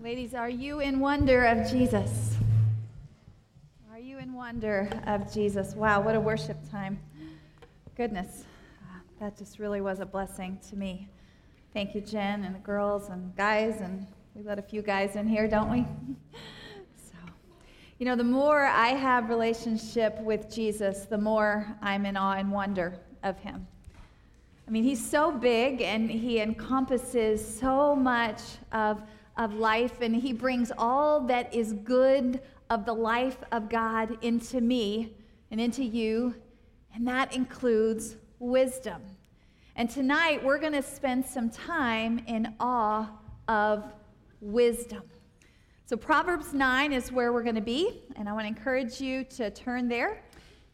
Ladies, are you in wonder of Jesus? Are you in wonder of Jesus? Wow, what a worship time. Goodness, that just really was a blessing to me. Thank you, Jen, and the girls and guys, and we let a few guys in here, don't we? so, you know, the more I have relationship with Jesus, the more I'm in awe and wonder of him. I mean, he's so big and he encompasses so much of of life, and He brings all that is good of the life of God into me and into you, and that includes wisdom. And tonight we're going to spend some time in awe of wisdom. So, Proverbs 9 is where we're going to be, and I want to encourage you to turn there.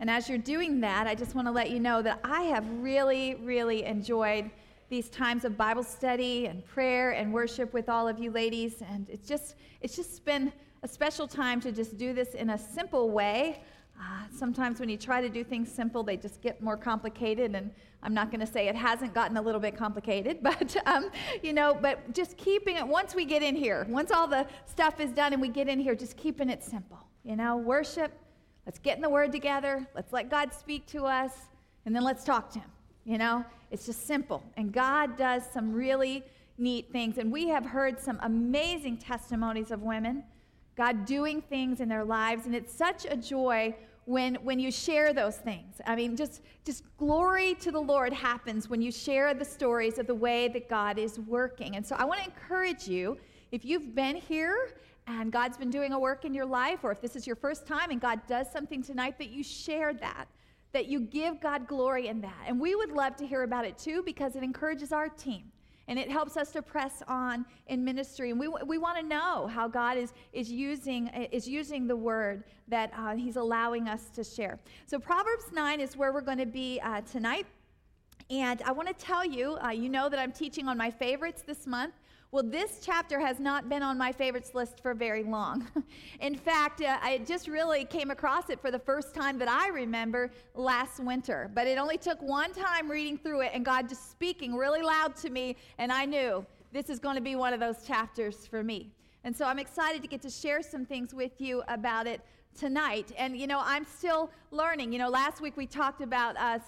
And as you're doing that, I just want to let you know that I have really, really enjoyed these times of Bible study and prayer and worship with all of you ladies. And it's just, it's just been a special time to just do this in a simple way. Uh, sometimes when you try to do things simple, they just get more complicated. And I'm not going to say it hasn't gotten a little bit complicated, but um, you know, but just keeping it. Once we get in here, once all the stuff is done and we get in here, just keeping it simple. You know, worship. Let's get in the Word together. Let's let God speak to us, and then let's talk to Him. You know, it's just simple. And God does some really neat things. And we have heard some amazing testimonies of women, God doing things in their lives. And it's such a joy when, when you share those things. I mean, just, just glory to the Lord happens when you share the stories of the way that God is working. And so I want to encourage you if you've been here and God's been doing a work in your life, or if this is your first time and God does something tonight, that you share that that you give God glory in that. And we would love to hear about it too because it encourages our team and it helps us to press on in ministry. And we, we want to know how God is, is, using, is using the word that uh, He's allowing us to share. So, Proverbs 9 is where we're going to be uh, tonight. And I want to tell you, uh, you know that I'm teaching on my favorites this month. Well, this chapter has not been on my favorites list for very long. In fact, uh, I just really came across it for the first time that I remember last winter. But it only took one time reading through it and God just speaking really loud to me, and I knew this is going to be one of those chapters for me. And so I'm excited to get to share some things with you about it tonight. And, you know, I'm still learning. You know, last week we talked about uh,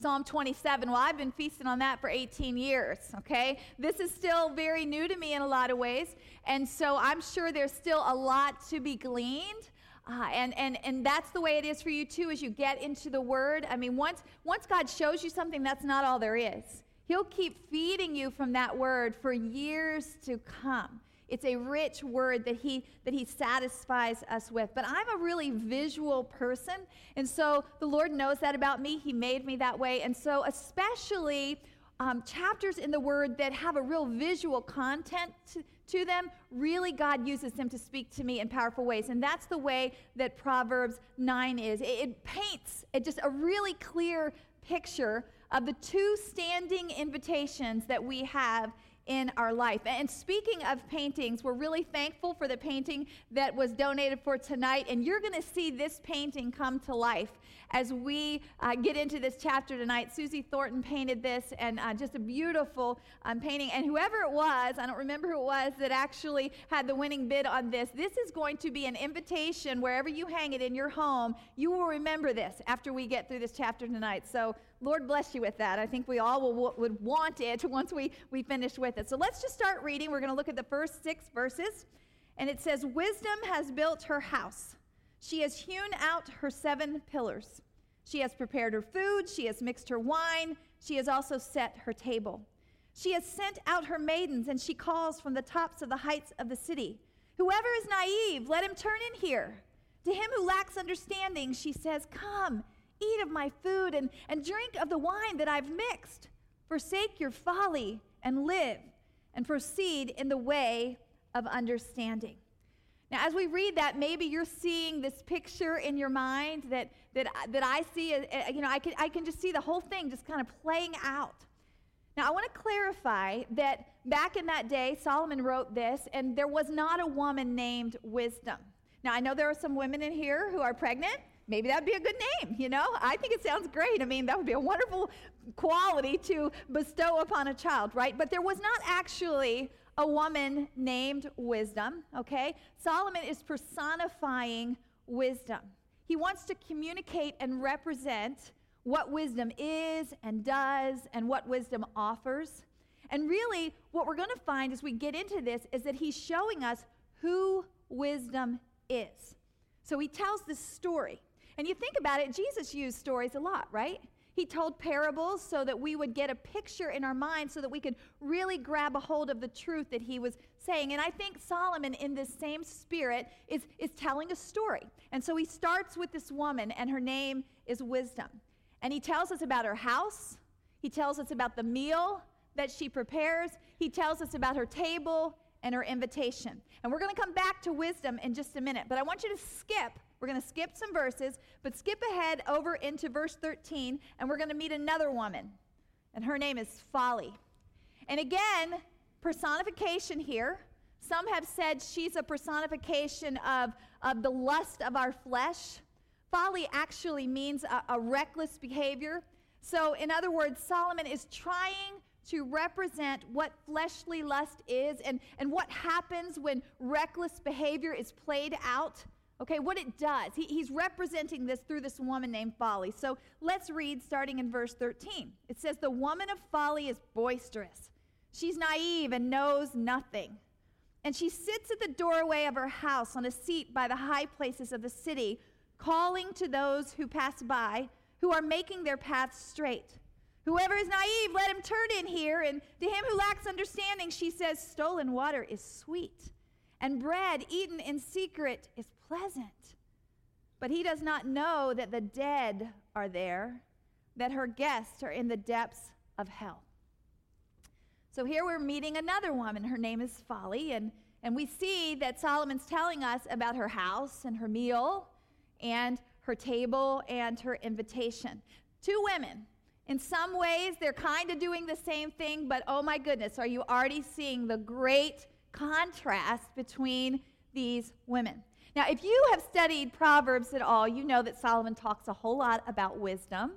Psalm 27. Well, I've been feasting on that for 18 years, okay? This is still very new to me in a lot of ways. And so I'm sure there's still a lot to be gleaned. Uh, and, and, and that's the way it is for you too as you get into the word. I mean, once, once God shows you something, that's not all there is. He'll keep feeding you from that word for years to come. It's a rich word that he that he satisfies us with. But I'm a really visual person, and so the Lord knows that about me. He made me that way, and so especially um, chapters in the Word that have a real visual content to, to them, really God uses them to speak to me in powerful ways. And that's the way that Proverbs 9 is. It, it paints it just a really clear picture of the two standing invitations that we have in our life. And speaking of paintings, we're really thankful for the painting that was donated for tonight. And you're going to see this painting come to life as we uh, get into this chapter tonight. Susie Thornton painted this, and uh, just a beautiful um, painting. And whoever it was, I don't remember who it was that actually had the winning bid on this. This is going to be an invitation wherever you hang it in your home. You will remember this after we get through this chapter tonight. So Lord bless you with that. I think we all will, would want it once we, we finish with it. So let's just start reading. We're going to look at the first six verses. And it says, Wisdom has built her house. She has hewn out her seven pillars. She has prepared her food. She has mixed her wine. She has also set her table. She has sent out her maidens, and she calls from the tops of the heights of the city. Whoever is naive, let him turn in here. To him who lacks understanding, she says, Come Eat of my food and, and drink of the wine that I've mixed. Forsake your folly and live, and proceed in the way of understanding. Now, as we read that, maybe you're seeing this picture in your mind that, that, that I see, uh, uh, you know, I can, I can just see the whole thing just kind of playing out. Now, I want to clarify that back in that day, Solomon wrote this, and there was not a woman named Wisdom. Now, I know there are some women in here who are pregnant, maybe that'd be a good name, you know? I think it sounds great. I mean, that would be a wonderful quality to bestow upon a child, right? But there was not actually a woman named Wisdom, okay? Solomon is personifying wisdom. He wants to communicate and represent what wisdom is and does and what wisdom offers. And really, what we're going to find as we get into this is that he's showing us who wisdom is. So he tells this story. And you think about it, Jesus used stories a lot, right? He told parables so that we would get a picture in our mind so that we could really grab a hold of the truth that he was saying. And I think Solomon, in this same spirit, is, is telling a story. And so he starts with this woman, and her name is Wisdom. And he tells us about her house, he tells us about the meal that she prepares, he tells us about her table and her invitation. And we're going to come back to wisdom in just a minute, but I want you to skip we're going to skip some verses, but skip ahead over into verse 13, and we're going to meet another woman. And her name is Folly. And again, personification here. Some have said she's a personification of, of the lust of our flesh. Folly actually means a, a reckless behavior. So, in other words, Solomon is trying to represent what fleshly lust is and, and what happens when reckless behavior is played out Okay, what it does. He, he's representing this through this woman named Folly. So let's read starting in verse 13. It says, The woman of folly is boisterous. She's naive and knows nothing. And she sits at the doorway of her house on a seat by the high places of the city, calling to those who pass by, who are making their paths straight. Whoever is naive, let him turn in here. And to him who lacks understanding, she says, Stolen water is sweet, and bread eaten in secret is pleasant. But he does not know that the dead are there, that her guests are in the depths of hell. So here we're meeting another woman. Her name is Folly, and, and we see that Solomon's telling us about her house and her meal and her table and her invitation. Two women. In some ways, they're kind of doing the same thing, but oh my goodness, are you already seeing the great contrast between these women? Now, if you have studied Proverbs at all, you know that Solomon talks a whole lot about wisdom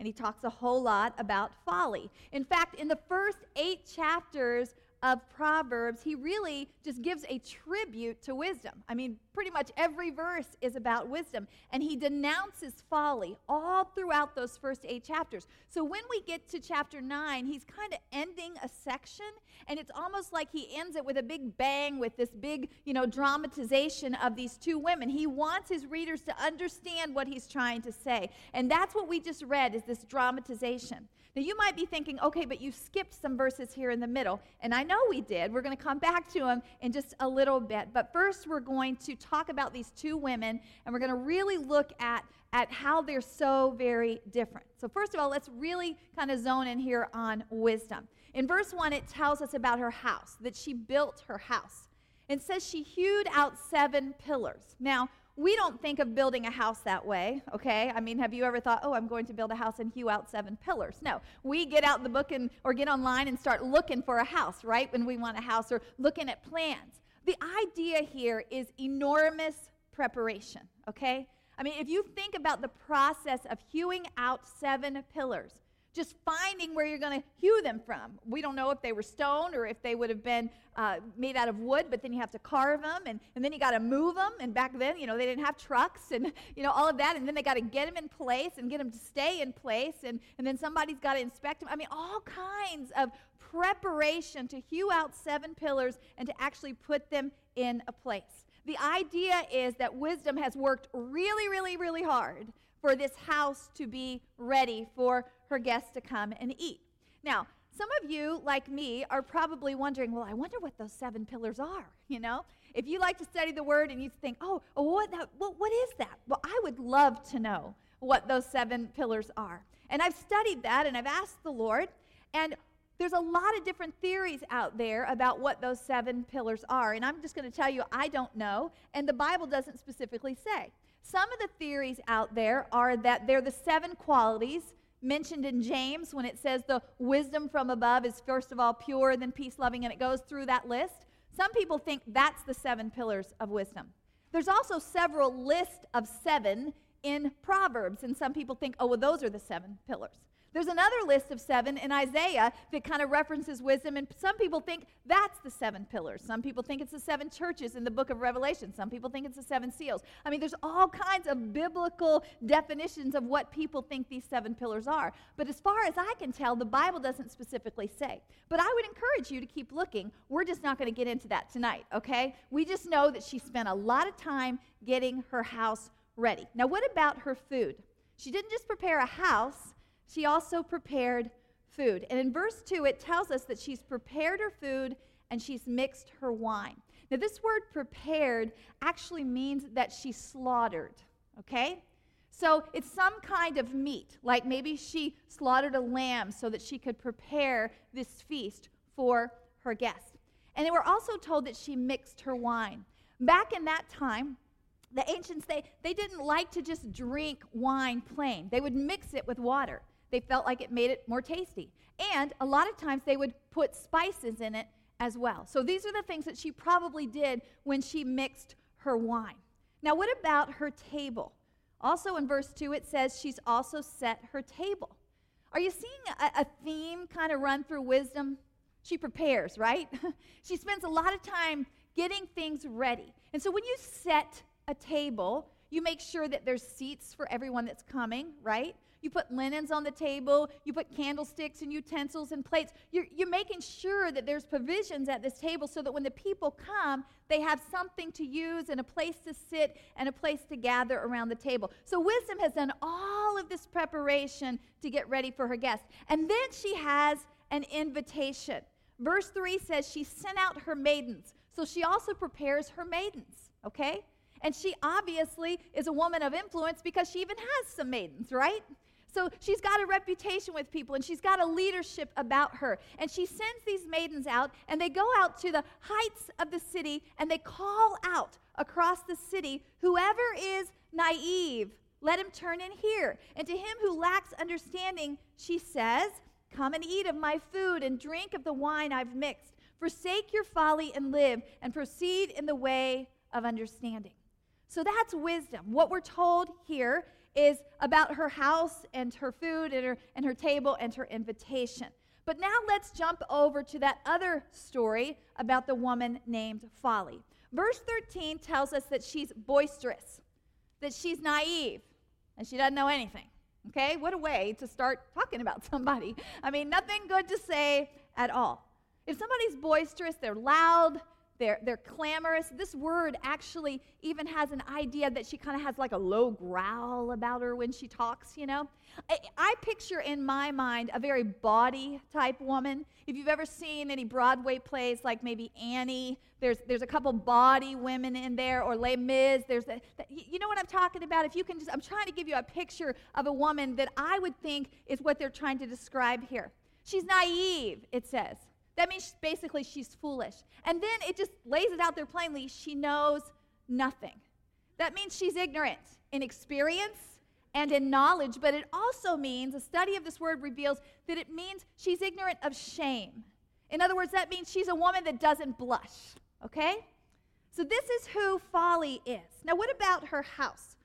and he talks a whole lot about folly. In fact, in the first eight chapters of Proverbs, he really just gives a tribute to wisdom. I mean, pretty much every verse is about wisdom, and he denounces folly all throughout those first eight chapters. So when we get to chapter nine, he's kind of ending a section, and it's almost like he ends it with a big bang with this big, you know, dramatization of these two women. He wants his readers to understand what he's trying to say, and that's what we just read is this dramatization. Now, you might be thinking, okay, but you skipped some verses here in the middle. And I know we did. We're going to come back to them in just a little bit. But first, we're going to talk about these two women, and we're going to really look at, at how they're so very different. So, first of all, let's really kind of zone in here on wisdom. In verse 1, it tells us about her house, that she built her house. It says she hewed out seven pillars. Now, we don't think of building a house that way, okay? I mean, have you ever thought, oh, I'm going to build a house and hew out seven pillars? No. We get out the book and, or get online and start looking for a house, right? When we want a house or looking at plans. The idea here is enormous preparation, okay? I mean, if you think about the process of hewing out seven pillars, just finding where you're going to hew them from. We don't know if they were stone or if they would have been uh, made out of wood, but then you have to carve them, and, and then you got to move them. And back then, you know, they didn't have trucks and, you know, all of that. And then they got to get them in place and get them to stay in place. And, and then somebody's got to inspect them. I mean, all kinds of preparation to hew out seven pillars and to actually put them in a place. The idea is that wisdom has worked really, really, really hard for this house to be ready for her guests to come and eat. Now, some of you, like me, are probably wondering, well, I wonder what those seven pillars are, you know? If you like to study the word and you think, oh, oh what, that, what, what is that? Well, I would love to know what those seven pillars are. And I've studied that and I've asked the Lord, and there's a lot of different theories out there about what those seven pillars are. And I'm just going to tell you, I don't know, and the Bible doesn't specifically say. Some of the theories out there are that they're the seven qualities mentioned in James when it says the wisdom from above is first of all pure, then peace loving, and it goes through that list. Some people think that's the seven pillars of wisdom. There's also several lists of seven in Proverbs, and some people think, oh, well, those are the seven pillars. There's another list of seven in Isaiah that kind of references wisdom, and some people think that's the seven pillars. Some people think it's the seven churches in the book of Revelation. Some people think it's the seven seals. I mean, there's all kinds of biblical definitions of what people think these seven pillars are. But as far as I can tell, the Bible doesn't specifically say. But I would encourage you to keep looking. We're just not going to get into that tonight, okay? We just know that she spent a lot of time getting her house ready. Now, what about her food? She didn't just prepare a house, she also prepared food. And in verse 2, it tells us that she's prepared her food and she's mixed her wine. Now, this word prepared actually means that she slaughtered, okay? So it's some kind of meat, like maybe she slaughtered a lamb so that she could prepare this feast for her guests. And they were also told that she mixed her wine. Back in that time, the ancients, they, they didn't like to just drink wine plain. They would mix it with water. They felt like it made it more tasty. And a lot of times they would put spices in it as well. So these are the things that she probably did when she mixed her wine. Now, what about her table? Also in verse 2, it says she's also set her table. Are you seeing a, a theme kind of run through wisdom? She prepares, right? she spends a lot of time getting things ready. And so when you set a table, you make sure that there's seats for everyone that's coming, right? You put linens on the table, you put candlesticks and utensils and plates. You're, you're making sure that there's provisions at this table so that when the people come, they have something to use and a place to sit and a place to gather around the table. So, wisdom has done all of this preparation to get ready for her guests. And then she has an invitation. Verse 3 says she sent out her maidens. So, she also prepares her maidens, okay? And she obviously is a woman of influence because she even has some maidens, right? So she's got a reputation with people and she's got a leadership about her. And she sends these maidens out and they go out to the heights of the city and they call out across the city whoever is naive, let him turn in here. And to him who lacks understanding, she says, Come and eat of my food and drink of the wine I've mixed. Forsake your folly and live, and proceed in the way of understanding. So that's wisdom. What we're told here is about her house and her food and her, and her table and her invitation. But now let's jump over to that other story about the woman named Folly. Verse 13 tells us that she's boisterous, that she's naive, and she doesn't know anything. Okay? What a way to start talking about somebody. I mean, nothing good to say at all. If somebody's boisterous, they're loud, they're, they're clamorous. This word actually even has an idea that she kind of has like a low growl about her when she talks, you know? I, I, picture in my mind a very bawdy type woman. If you've ever seen any Broadway plays like maybe Annie, there's, there's a couple bawdy women in there, or Les Mis. There's a, you know what I'm talking about? If you can just, I'm trying to give you a picture of a woman that I would think is what they're trying to describe here. She's naive, it says. That means basically she's foolish. And then it just lays it out there plainly she knows nothing. That means she's ignorant in experience and in knowledge, but it also means, a study of this word reveals that it means she's ignorant of shame. In other words, that means she's a woman that doesn't blush, okay? So this is who Folly is. Now, what about her house?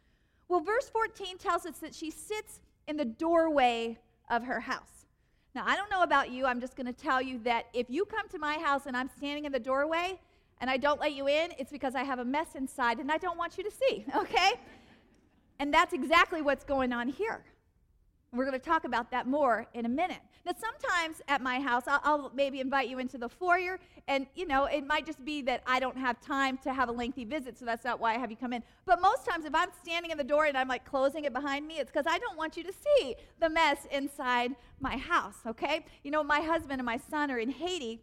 Well, verse 14 tells us that she sits in the doorway of her house. Now, I don't know about you. I'm just going to tell you that if you come to my house and I'm standing in the doorway and I don't let you in, it's because I have a mess inside and I don't want you to see, okay? And that's exactly what's going on here. We're going to talk about that more in a minute. Now, sometimes at my house, I'll, I'll, maybe invite you into the foyer, and you know, it might just be that I don't have time to have a lengthy visit, so that's not why I have you come in. But most times, if I'm standing in the door and I'm like closing it behind me, it's because I don't want you to see the mess inside my house, okay? You know, my husband and my son are in Haiti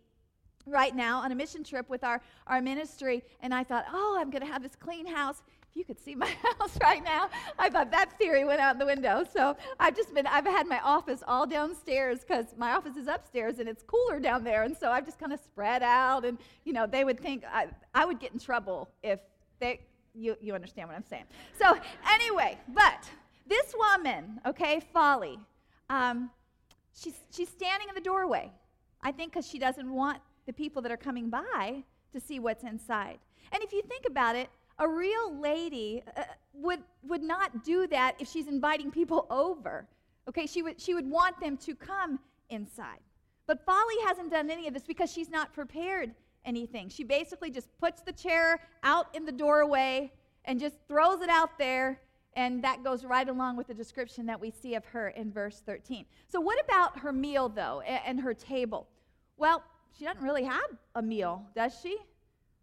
right now on a mission trip with our, our ministry, and I thought, oh, I'm going to have this clean house you could see my house right now, I thought that theory went out the window. So I've just been, I've had my office all downstairs because my office is upstairs and it's cooler down there. And so I've just kind of spread out. And, you know, they would think I, I would get in trouble if they, you, you understand what I'm saying. So anyway, but this woman, okay, Folly, um, she's, she's standing in the doorway. I think because she doesn't want the people that are coming by to see what's inside. And if you think about it, a real lady uh, would, would not do that if she's inviting people over. Okay, she would, she would want them to come inside. But Folly hasn't done any of this because she's not prepared anything. She basically just puts the chair out in the doorway and just throws it out there, and that goes right along with the description that we see of her in verse 13. So, what about her meal, though, and her table? Well, she doesn't really have a meal, does she?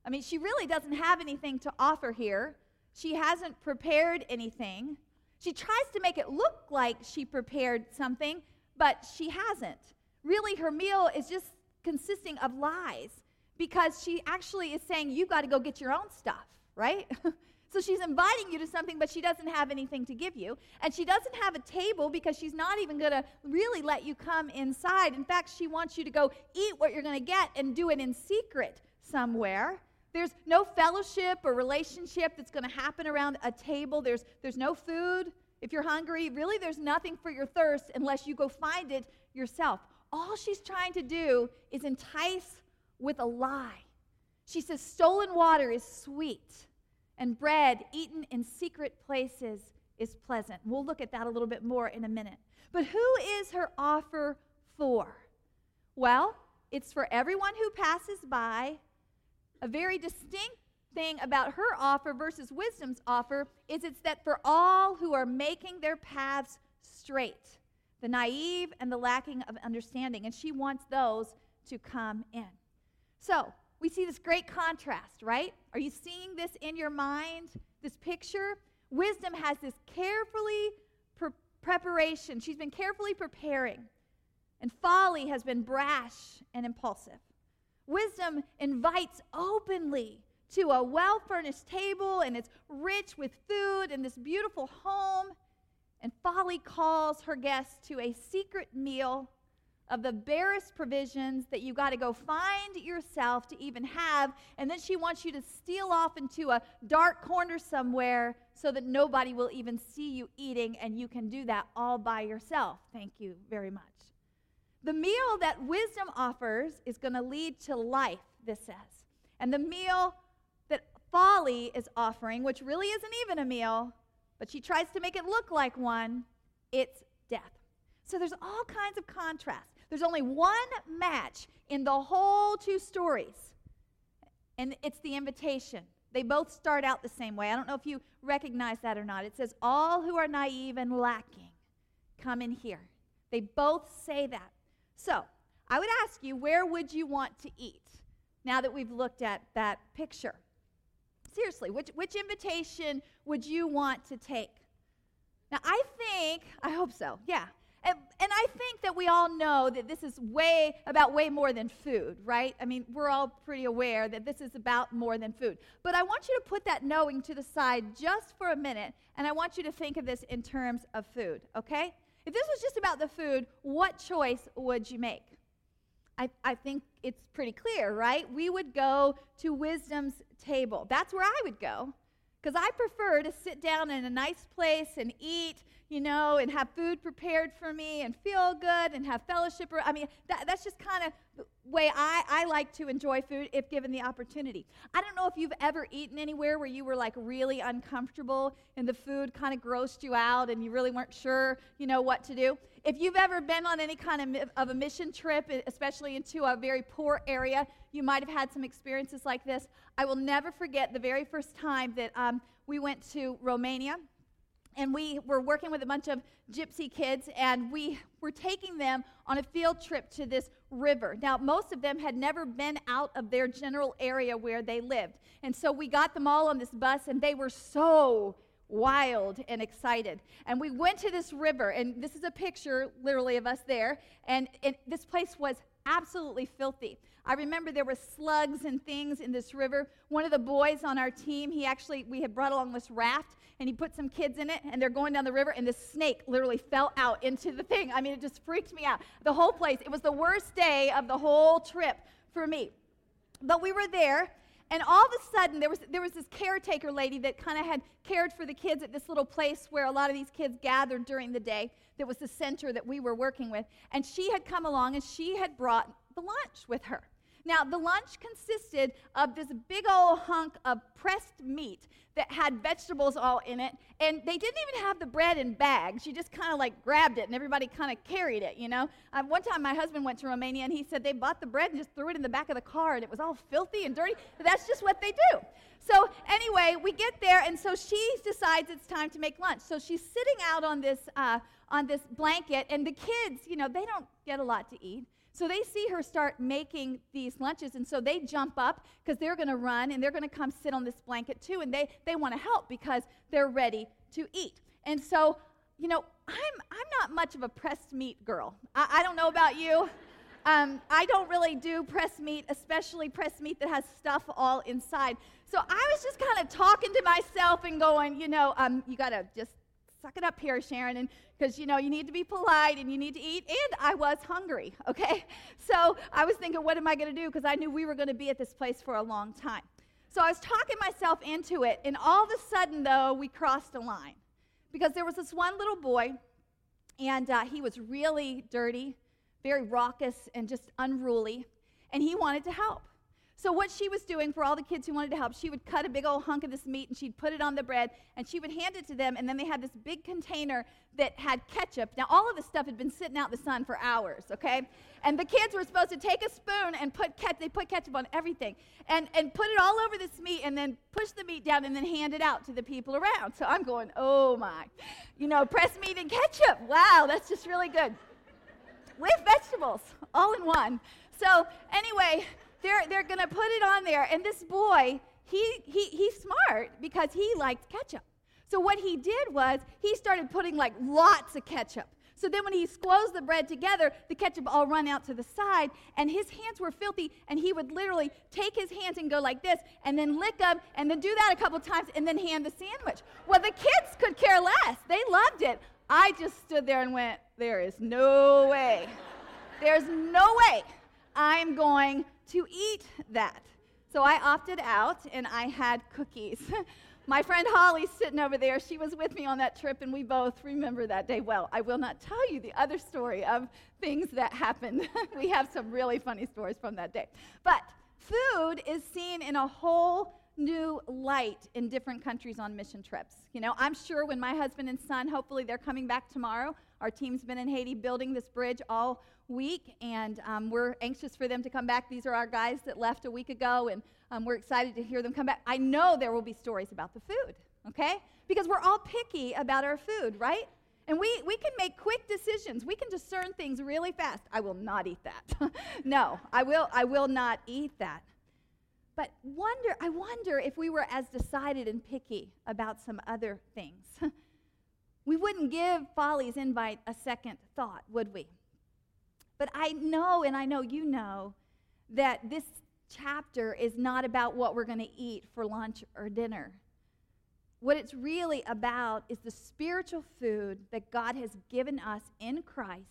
I mean, she really doesn't have anything to offer here. She hasn't prepared anything. She tries to make it look like she prepared something, but she hasn't. Really, her meal is just consisting of lies because she actually is saying, You've got to go get your own stuff, right? so she's inviting you to something, but she doesn't have anything to give you. And she doesn't have a table because she's not even going to really let you come inside. In fact, she wants you to go eat what you're going to get and do it in secret somewhere. There's no fellowship or relationship that's going to happen around a table. There's, there's no food. If you're hungry, really, there's nothing for your thirst unless you go find it yourself. All she's trying to do is entice with a lie. She says, Stolen water is sweet, and bread eaten in secret places is pleasant. We'll look at that a little bit more in a minute. But who is her offer for? Well, it's for everyone who passes by a very distinct thing about her offer versus wisdom's offer is it's that for all who are making their paths straight, the naive and the lacking of understanding, and she wants those to come in. So, we see this great contrast, right? Are you seeing this in your mind? This picture? Wisdom has this carefully pre- preparation. She's been carefully preparing. And folly has been brash and impulsive. Wisdom invites openly to a well furnished table and it's rich with food and this beautiful home. And Folly calls her guests to a secret meal of the barest provisions that you got to go find yourself to even have. And then she wants you to steal off into a dark corner somewhere so that nobody will even see you eating and you can do that all by yourself. Thank you very much. The meal that wisdom offers is going to lead to life, this says. And the meal that folly is offering, which really isn't even a meal, but she tries to make it look like one, it's death. So there's all kinds of contrast. There's only one match in the whole two stories, and it's the invitation. They both start out the same way. I don't know if you recognize that or not. It says, All who are naive and lacking, come in here. They both say that. So, I would ask you, where would you want to eat now that we've looked at that picture? Seriously, which, which invitation would you want to take? Now, I think, I hope so, yeah. And, and I think that we all know that this is way about way more than food, right? I mean, we're all pretty aware that this is about more than food. But I want you to put that knowing to the side just for a minute, and I want you to think of this in terms of food, okay? If this was just about the food, what choice would you make? I, I think it's pretty clear, right? We would go to wisdom's table. That's where I would go. Because I prefer to sit down in a nice place and eat, you know, and have food prepared for me and feel good and have fellowship. I mean, that, that's just kind of the way I, I like to enjoy food if given the opportunity. I don't know if you've ever eaten anywhere where you were like really uncomfortable and the food kind of grossed you out and you really weren't sure, you know, what to do. If you've ever been on any kind of, of a mission trip, especially into a very poor area, you might have had some experiences like this. I will never forget the very first time that um, we went to Romania and we were working with a bunch of gypsy kids and we were taking them on a field trip to this river. Now most of them had never been out of their general area where they lived and so we got them all on this bus and they were so wild and excited. And we went to this river and this is a picture literally of us there and, and this place was absolutely filthy. I remember there were slugs and things in this river. One of the boys on our team, he actually, we had brought along this raft, and he put some kids in it, and they're going down the river, and this snake literally fell out into the thing. I mean, it just freaked me out. The whole place, it was the worst day of the whole trip for me. But we were there, and all of a sudden, there was, there was this caretaker lady that kind of had cared for the kids at this little place where a lot of these kids gathered during the day. That was the center that we were working with. And she had come along and she had brought the lunch with her. Now, the lunch consisted of this big old hunk of pressed meat that had vegetables all in it, and they didn't even have the bread in bags. You just kind of like grabbed it, and everybody kind of carried it, you know? Um, one time, my husband went to Romania, and he said they bought the bread and just threw it in the back of the car, and it was all filthy and dirty. That's just what they do. So, anyway, we get there, and so she decides it's time to make lunch. So she's sitting out on this, uh, on this blanket, and the kids, you know, they don't get a lot to eat. So they see her start making these lunches, and so they jump up because they're going to run and they're going to come sit on this blanket too, and they, they want to help because they're ready to eat. And so, you know, I'm, I'm not much of a pressed meat girl. I, I don't know about you. Um, I don't really do pressed meat, especially pressed meat that has stuff all inside. So I was just kind of talking to myself and going, you know, um, you got to just suck it up here, Sharon, and because you know you need to be polite and you need to eat. And I was hungry, okay? So I was thinking, what am I going to do? Because I knew we were going to be at this place for a long time. So I was talking myself into it, and all of a sudden, though, we crossed a line because there was this one little boy, and uh, he was really dirty, very raucous, and just unruly, and he wanted to help. So, what she was doing for all the kids who wanted to help, she would cut a big old hunk of this meat and she'd put it on the bread and she would hand it to them. And then they had this big container that had ketchup. Now, all of this stuff had been sitting out in the sun for hours, okay? And the kids were supposed to take a spoon and put ketchup, they put ketchup on everything, and, and put it all over this meat and then push the meat down and then hand it out to the people around. So I'm going, oh my. You know, pressed meat and ketchup. Wow, that's just really good. With vegetables, all in one. So, anyway, they're, they're going to put it on there. And this boy, he, he, he's smart because he liked ketchup. So what he did was he started putting like lots of ketchup. So then when he squoze the bread together, the ketchup all run out to the side, and his hands were filthy, and he would literally take his hands and go like this, and then lick them, and then do that a couple times, and then hand the sandwich. Well, the kids could care less. They loved it. I just stood there and went, there is no way. There's no way I'm going to eat that. So I opted out and I had cookies. My friend Holly's sitting over there. She was with me on that trip, and we both remember that day well. I will not tell you the other story of things that happened. we have some really funny stories from that day. But food is seen in a whole new light in different countries on mission trips. You know, I'm sure when my husband and son, hopefully they're coming back tomorrow, our team's been in Haiti building this bridge all week, and um, we're anxious for them to come back. These are our guys that left a week ago, and um, we're excited to hear them come back. I know there will be stories about the food, okay? Because we're all picky about our food, right? And we, we can make quick decisions. We can discern things really fast. I will not eat that. no, I will, I will not eat that. But wonder, I wonder if we were as decided and picky about some other things. we wouldn't give Folly's invite a second thought, would we? But I know, and I know you know, that this chapter is not about what we're going to eat for lunch or dinner. What it's really about is the spiritual food that God has given us in Christ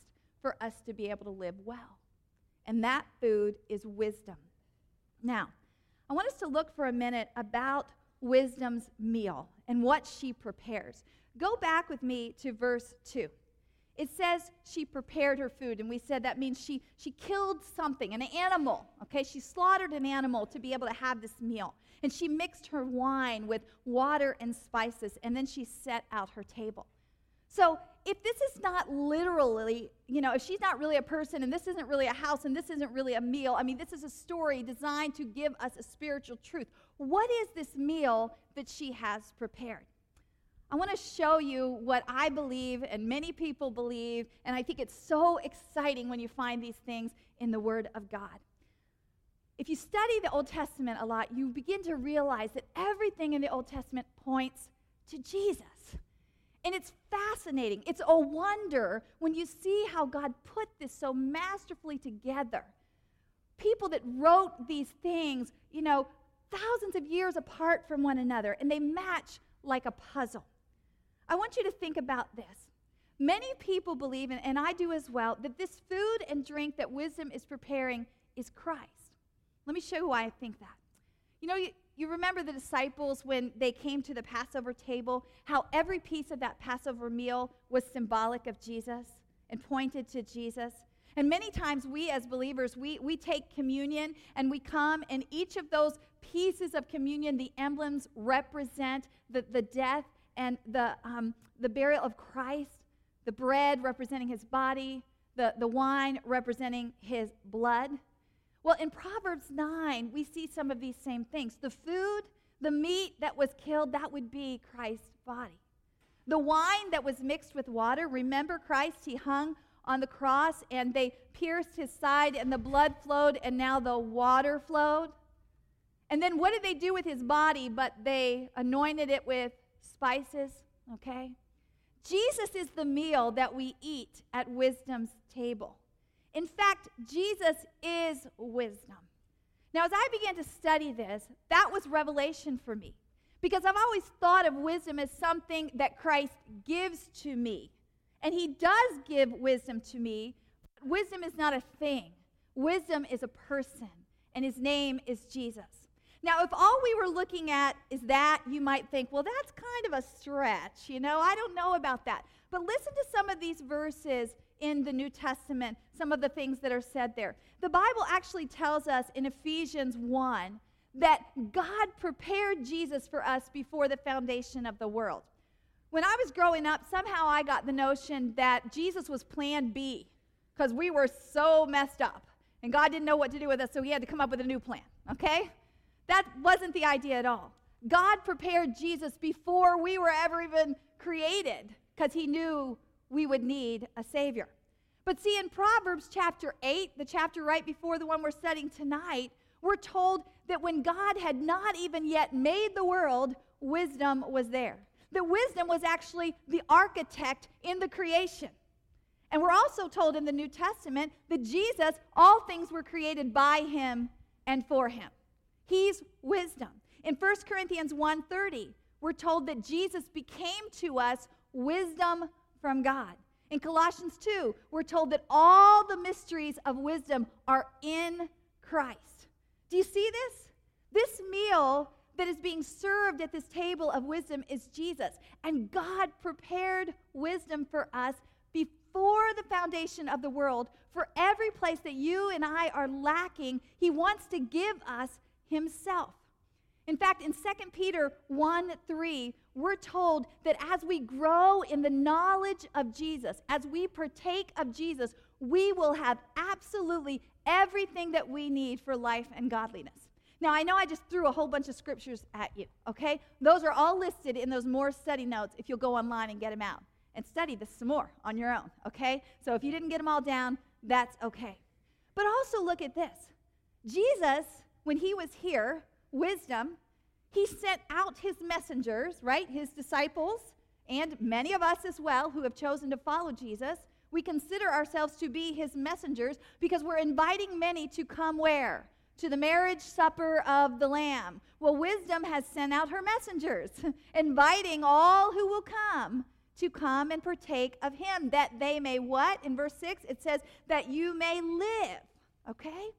for us to be able to live well. And that food is wisdom. Now, I want us to look for a minute about wisdom's meal and what she prepares. Go back with me to verse 2. It says she prepared her food, and we said that means she, she killed something, an animal, okay? She slaughtered an animal to be able to have this meal. And she mixed her wine with water and spices, and then she set out her table. So if this is not literally, you know, if she's not really a person, and this isn't really a house, and this isn't really a meal, I mean, this is a story designed to give us a spiritual truth. What is this meal that she has prepared? I want to show you what I believe and many people believe, and I think it's so exciting when you find these things in the Word of God. If you study the Old Testament a lot, you begin to realize that everything in the Old Testament points to Jesus. And it's fascinating. It's a wonder when you see how God put this so masterfully together. People that wrote these things, you know, thousands of years apart from one another, and they match like a puzzle. I want you to think about this. Many people believe, and I do as well, that this food and drink that wisdom is preparing is Christ. Let me show you why I think that. You know, you, you remember the disciples when they came to the Passover table, how every piece of that Passover meal was symbolic of Jesus and pointed to Jesus. And many times we as believers, we, we take communion and we come, and each of those pieces of communion, the emblems represent the, the death and the, um, the burial of Christ, the bread representing his body, the, the wine representing his blood. Well, in Proverbs 9, we see some of these same things. The food, the meat that was killed, that would be Christ's body. The wine that was mixed with water, remember Christ, he hung on the cross and they pierced his side and the blood flowed and now the water flowed. And then what did they do with his body? But they anointed it with spices, okay? Jesus is the meal that we eat at wisdom's table. In fact, Jesus is wisdom. Now, as I began to study this, that was revelation for me because I've always thought of wisdom as something that Christ gives to me. And he does give wisdom to me. But Wisdom is not a thing, wisdom is a person, and his name is Jesus. Now, if all we were looking at is that, you might think, well, that's kind of a stretch. You know, I don't know about that. But listen to some of these verses in the New Testament, some of the things that are said there. The Bible actually tells us in Ephesians 1 that God prepared Jesus for us before the foundation of the world. When I was growing up, somehow I got the notion that Jesus was plan B because we were so messed up and God didn't know what to do with us, so he had to come up with a new plan, okay? That wasn't the idea at all. God prepared Jesus before we were ever even created because he knew we would need a Savior. But see, in Proverbs chapter 8, the chapter right before the one we're studying tonight, we're told that when God had not even yet made the world, wisdom was there that wisdom was actually the architect in the creation. And we're also told in the New Testament that Jesus, all things were created by him and for him. He's wisdom. In 1 Corinthians 1:30, we're told that Jesus became to us wisdom from God. In Colossians 2, we're told that all the mysteries of wisdom are in Christ. Do you see this? This meal that is being served at this table of wisdom is Jesus. And God prepared wisdom for us before the foundation of the world. For every place that you and I are lacking, He wants to give us Himself. In fact, in 2 Peter 1 3, we're told that as we grow in the knowledge of Jesus, as we partake of Jesus, we will have absolutely everything that we need for life and godliness. Now, I know I just threw a whole bunch of scriptures at you, okay? Those are all listed in those more study notes if you'll go online and get them out and study this some more on your own, okay? So if you didn't get them all down, that's okay. But also look at this Jesus, when he was here, wisdom, he sent out his messengers, right? His disciples, and many of us as well who have chosen to follow Jesus. We consider ourselves to be his messengers because we're inviting many to come where? to the marriage supper of the Lamb. Well, wisdom has sent out her messengers, inviting all who will come to come and partake of him, that they may what? In verse 6, it says, that you may live. Okay?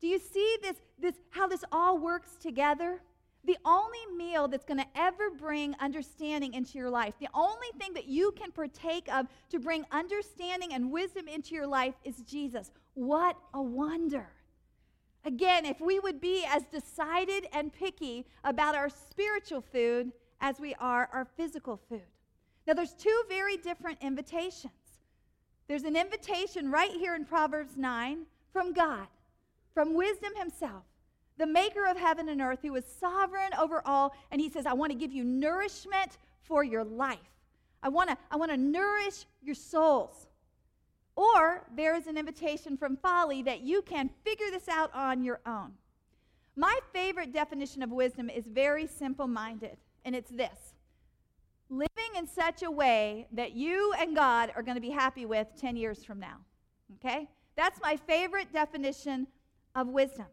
Do you see this, this how this all works together? The only meal that's going to ever bring understanding into your life, the only thing that you can partake of to bring understanding and wisdom into your life is Jesus. What a wonder. Again, if we would be as decided and picky about our spiritual food as we are our physical food. Now, there's two very different invitations. There's an invitation right here in Proverbs 9 from God, from wisdom himself, the maker of heaven and earth, who is sovereign over all. And he says, I want to give you nourishment for your life. I want to I want to nourish your souls. Or there is an invitation from folly that you can figure this out on your own. My favorite definition of wisdom is very simple minded, and it's this living in such a way that you and God are going to be happy with 10 years from now. Okay? That's my favorite definition of wisdom.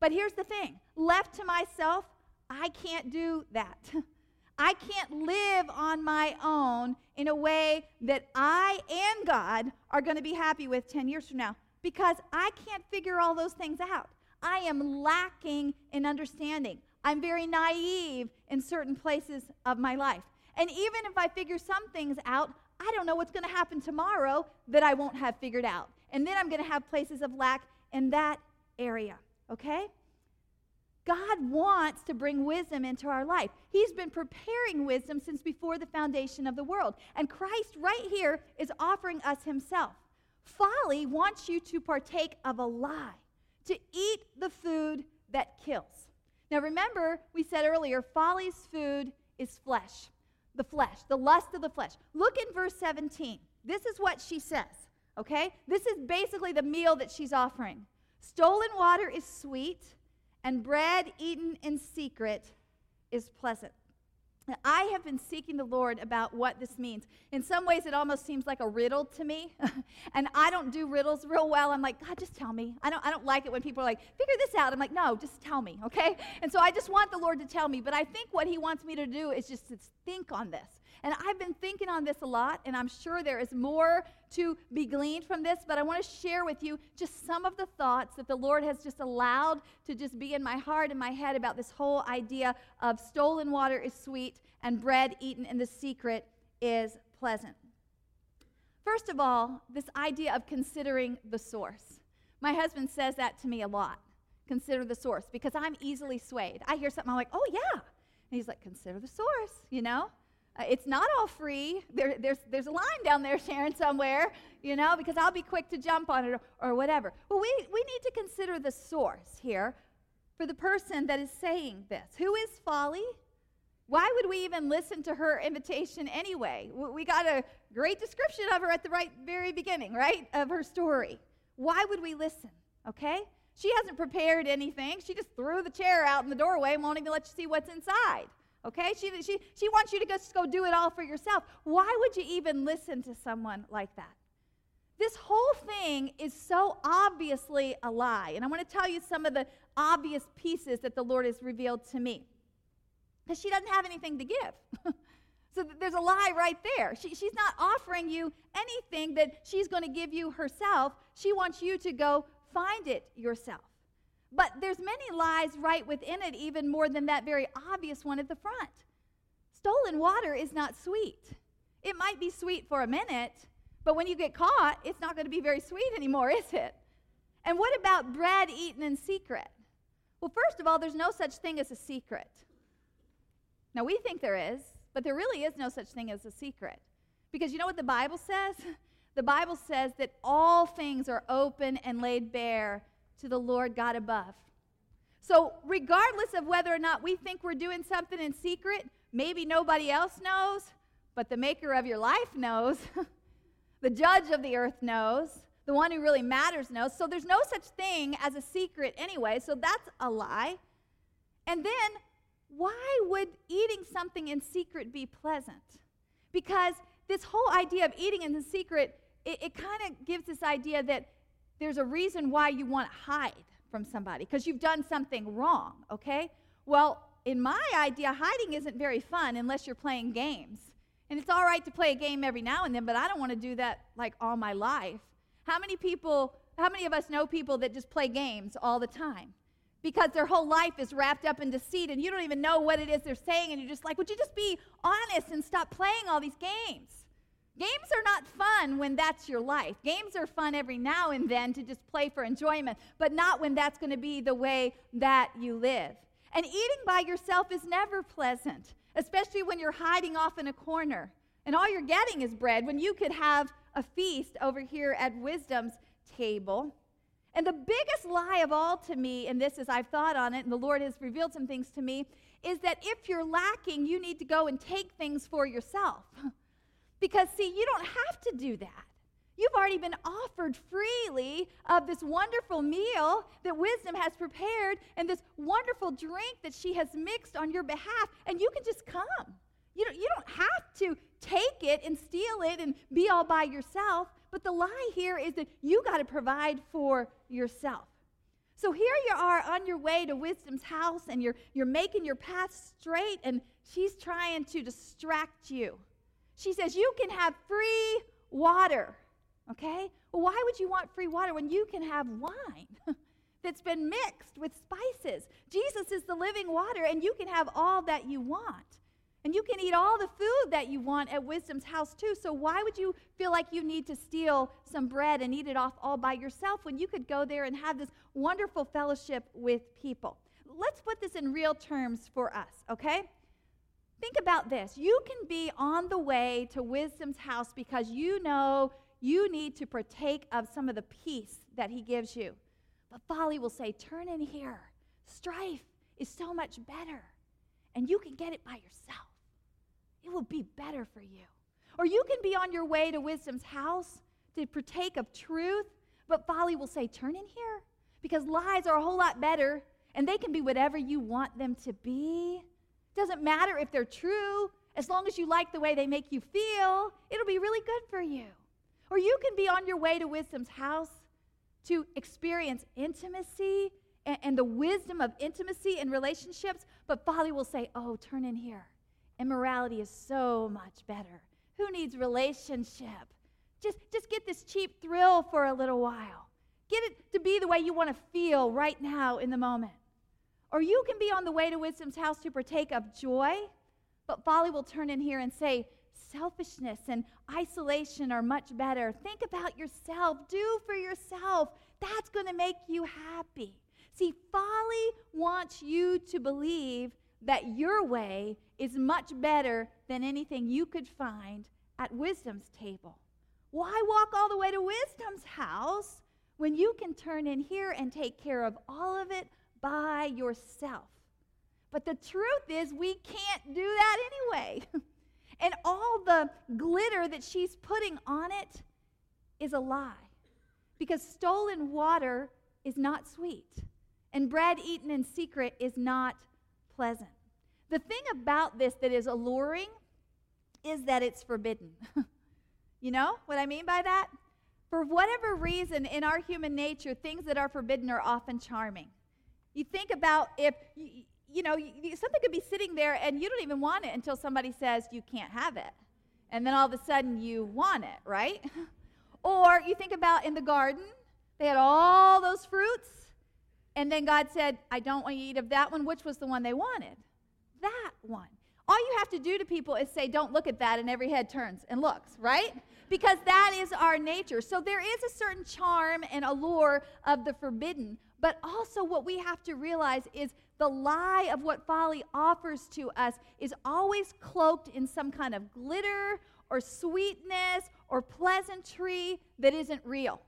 But here's the thing left to myself, I can't do that. I can't live on my own in a way that I and God are going to be happy with 10 years from now because I can't figure all those things out. I am lacking in understanding. I'm very naive in certain places of my life. And even if I figure some things out, I don't know what's going to happen tomorrow that I won't have figured out. and then I'm going to have places of lack and that area, okay? God wants to bring wisdom into our life. He's been preparing wisdom since before the foundation of the world. And Christ, right here, is offering us Himself. Folly wants you to partake of a lie, to eat the food that kills. Now, remember, we said earlier, folly's food is flesh, the flesh, the lust of the flesh. Look in verse 17. This is what she says, okay? This is basically the meal that she's offering. Stolen water is sweet and bread eaten in secret is pleasant. I have been seeking the Lord about what this means. In some ways, it almost seems like a riddle to me. and I don't do riddles real well. I'm like, God, just tell me. I don't, I don't like it when people are like, figure this out. I'm like, no, just tell me, okay? And so I just want the Lord to tell me. But I think what He wants me to do is just to think on this. And I've been thinking on this a lot, and I'm sure there is more to be gleaned from this, but I want to share with you just some of the thoughts that the Lord has just allowed to just be in my heart and my head about this whole idea of stolen water is sweet and bread eaten in the secret is pleasant. First of all, this idea of considering the source. My husband says that to me a lot. Consider the source because I'm easily swayed. I hear something, I'm like, oh, yeah. And he's like, consider the source, you know? Uh, it's not all free. There, there's, there's a line down there, Sharon, somewhere, you know, because I'll be quick to jump on it or, or whatever. Well, we, we need to consider the source here for the person that is saying this. Who is Folly? Why would we even listen to her invitation anyway? We got a great description of her at the right very beginning, right? Of her story. Why would we listen? Okay? She hasn't prepared anything. She just threw the chair out in the doorway and won't even let you see what's inside. Okay? She, she, she wants you to just go do it all for yourself. Why would you even listen to someone like that? This whole thing is so obviously a lie. And I want to tell you some of the obvious pieces that the Lord has revealed to me. Because she doesn't have anything to give. so there's a lie right there. She, she's not offering you anything that she's going to give you herself. She wants you to go find it yourself. But there's many lies right within it, even more than that very obvious one at the front. Stolen water is not sweet. It might be sweet for a minute, but when you get caught, it's not going to be very sweet anymore, is it? And what about bread eaten in secret? Well, first of all, there's no such thing as a secret. Now, we think there is, but there really is no such thing as a secret. Because you know what the Bible says? The Bible says that all things are open and laid bare to the Lord God above. So, regardless of whether or not we think we're doing something in secret, maybe nobody else knows, but the maker of your life knows, the judge of the earth knows, the one who really matters knows. So, there's no such thing as a secret anyway, so that's a lie. And then, why would eating something in secret be pleasant? Because this whole idea of eating in the secret, it, it kind of gives this idea that there's a reason why you want to hide from somebody because you've done something wrong, okay? Well, in my idea, hiding isn't very fun unless you're playing games. And it's all right to play a game every now and then, but I don't want to do that like all my life. How many people, how many of us know people that just play games all the time? Because their whole life is wrapped up in deceit and you don't even know what it is they're saying, and you're just like, would you just be honest and stop playing all these games? Games are not fun when that's your life. Games are fun every now and then to just play for enjoyment, but not when that's going to be the way that you live. And eating by yourself is never pleasant, especially when you're hiding off in a corner and all you're getting is bread when you could have a feast over here at wisdom's table. And the biggest lie of all to me, and this is I've thought on it, and the Lord has revealed some things to me, is that if you're lacking, you need to go and take things for yourself. Because, see, you don't have to do that. You've already been offered freely of this wonderful meal that wisdom has prepared and this wonderful drink that she has mixed on your behalf, and you can just come. You don't, you don't have to take it and steal it and be all by yourself, but the lie here is that you got to provide for yourself. So here you are on your way to wisdom's house, and you're, you're making your path straight, and she's trying to distract you. She says, You can have free water. Okay? Well, why would you want free water when you can have wine that's been mixed with spices? Jesus is the living water, and you can have all that you want. And you can eat all the food that you want at Wisdom's house too. So why would you feel like you need to steal some bread and eat it off all by yourself when you could go there and have this wonderful fellowship with people? Let's put this in real terms for us, okay? Think about this. You can be on the way to Wisdom's house because you know you need to partake of some of the peace that he gives you. But folly will say, Turn in here. Strife is so much better, and you can get it by yourself. It will be better for you. Or you can be on your way to wisdom's house to partake of truth, but folly will say, Turn in here, because lies are a whole lot better, and they can be whatever you want them to be. Doesn't matter if they're true, as long as you like the way they make you feel, it'll be really good for you. Or you can be on your way to wisdom's house to experience intimacy and, and the wisdom of intimacy in relationships, but folly will say, Oh, turn in here. Immorality is so much better. Who needs relationship? Just, just get this cheap thrill for a little while. Get it to be the way you want to feel right now in the moment. Or you can be on the way to wisdom's house to partake of joy, but folly will turn in here and say, selfishness and isolation are much better. Think about yourself. Do for yourself. That's going to make you happy. See, folly wants you to believe that your way is much better than anything you could find at wisdom's table. Why walk all the way to wisdom's house when you can turn in here and take care of all of it by yourself? But the truth is, we can't do that anyway. and all the glitter that she's putting on it is a lie. Because stolen water is not sweet, and bread eaten in secret is not pleasant. The thing about this that is alluring is that it's forbidden. you know what I mean by that? For whatever reason, in our human nature, things that are forbidden are often charming. You think about if, you, you know, something could be sitting there and you don't even want it until somebody says you can't have it. And then all of a sudden you want it, right? or you think about in the garden, they had all those fruits, and then God said, I don't want you to eat of that one. Which was the one they wanted? That one. All you have to do to people is say, Don't look at that, and every head turns and looks, right? Because that is our nature. So there is a certain charm and allure of the forbidden. But also, what we have to realize is the lie of what folly offers to us is always cloaked in some kind of glitter or sweetness or pleasantry that isn't real.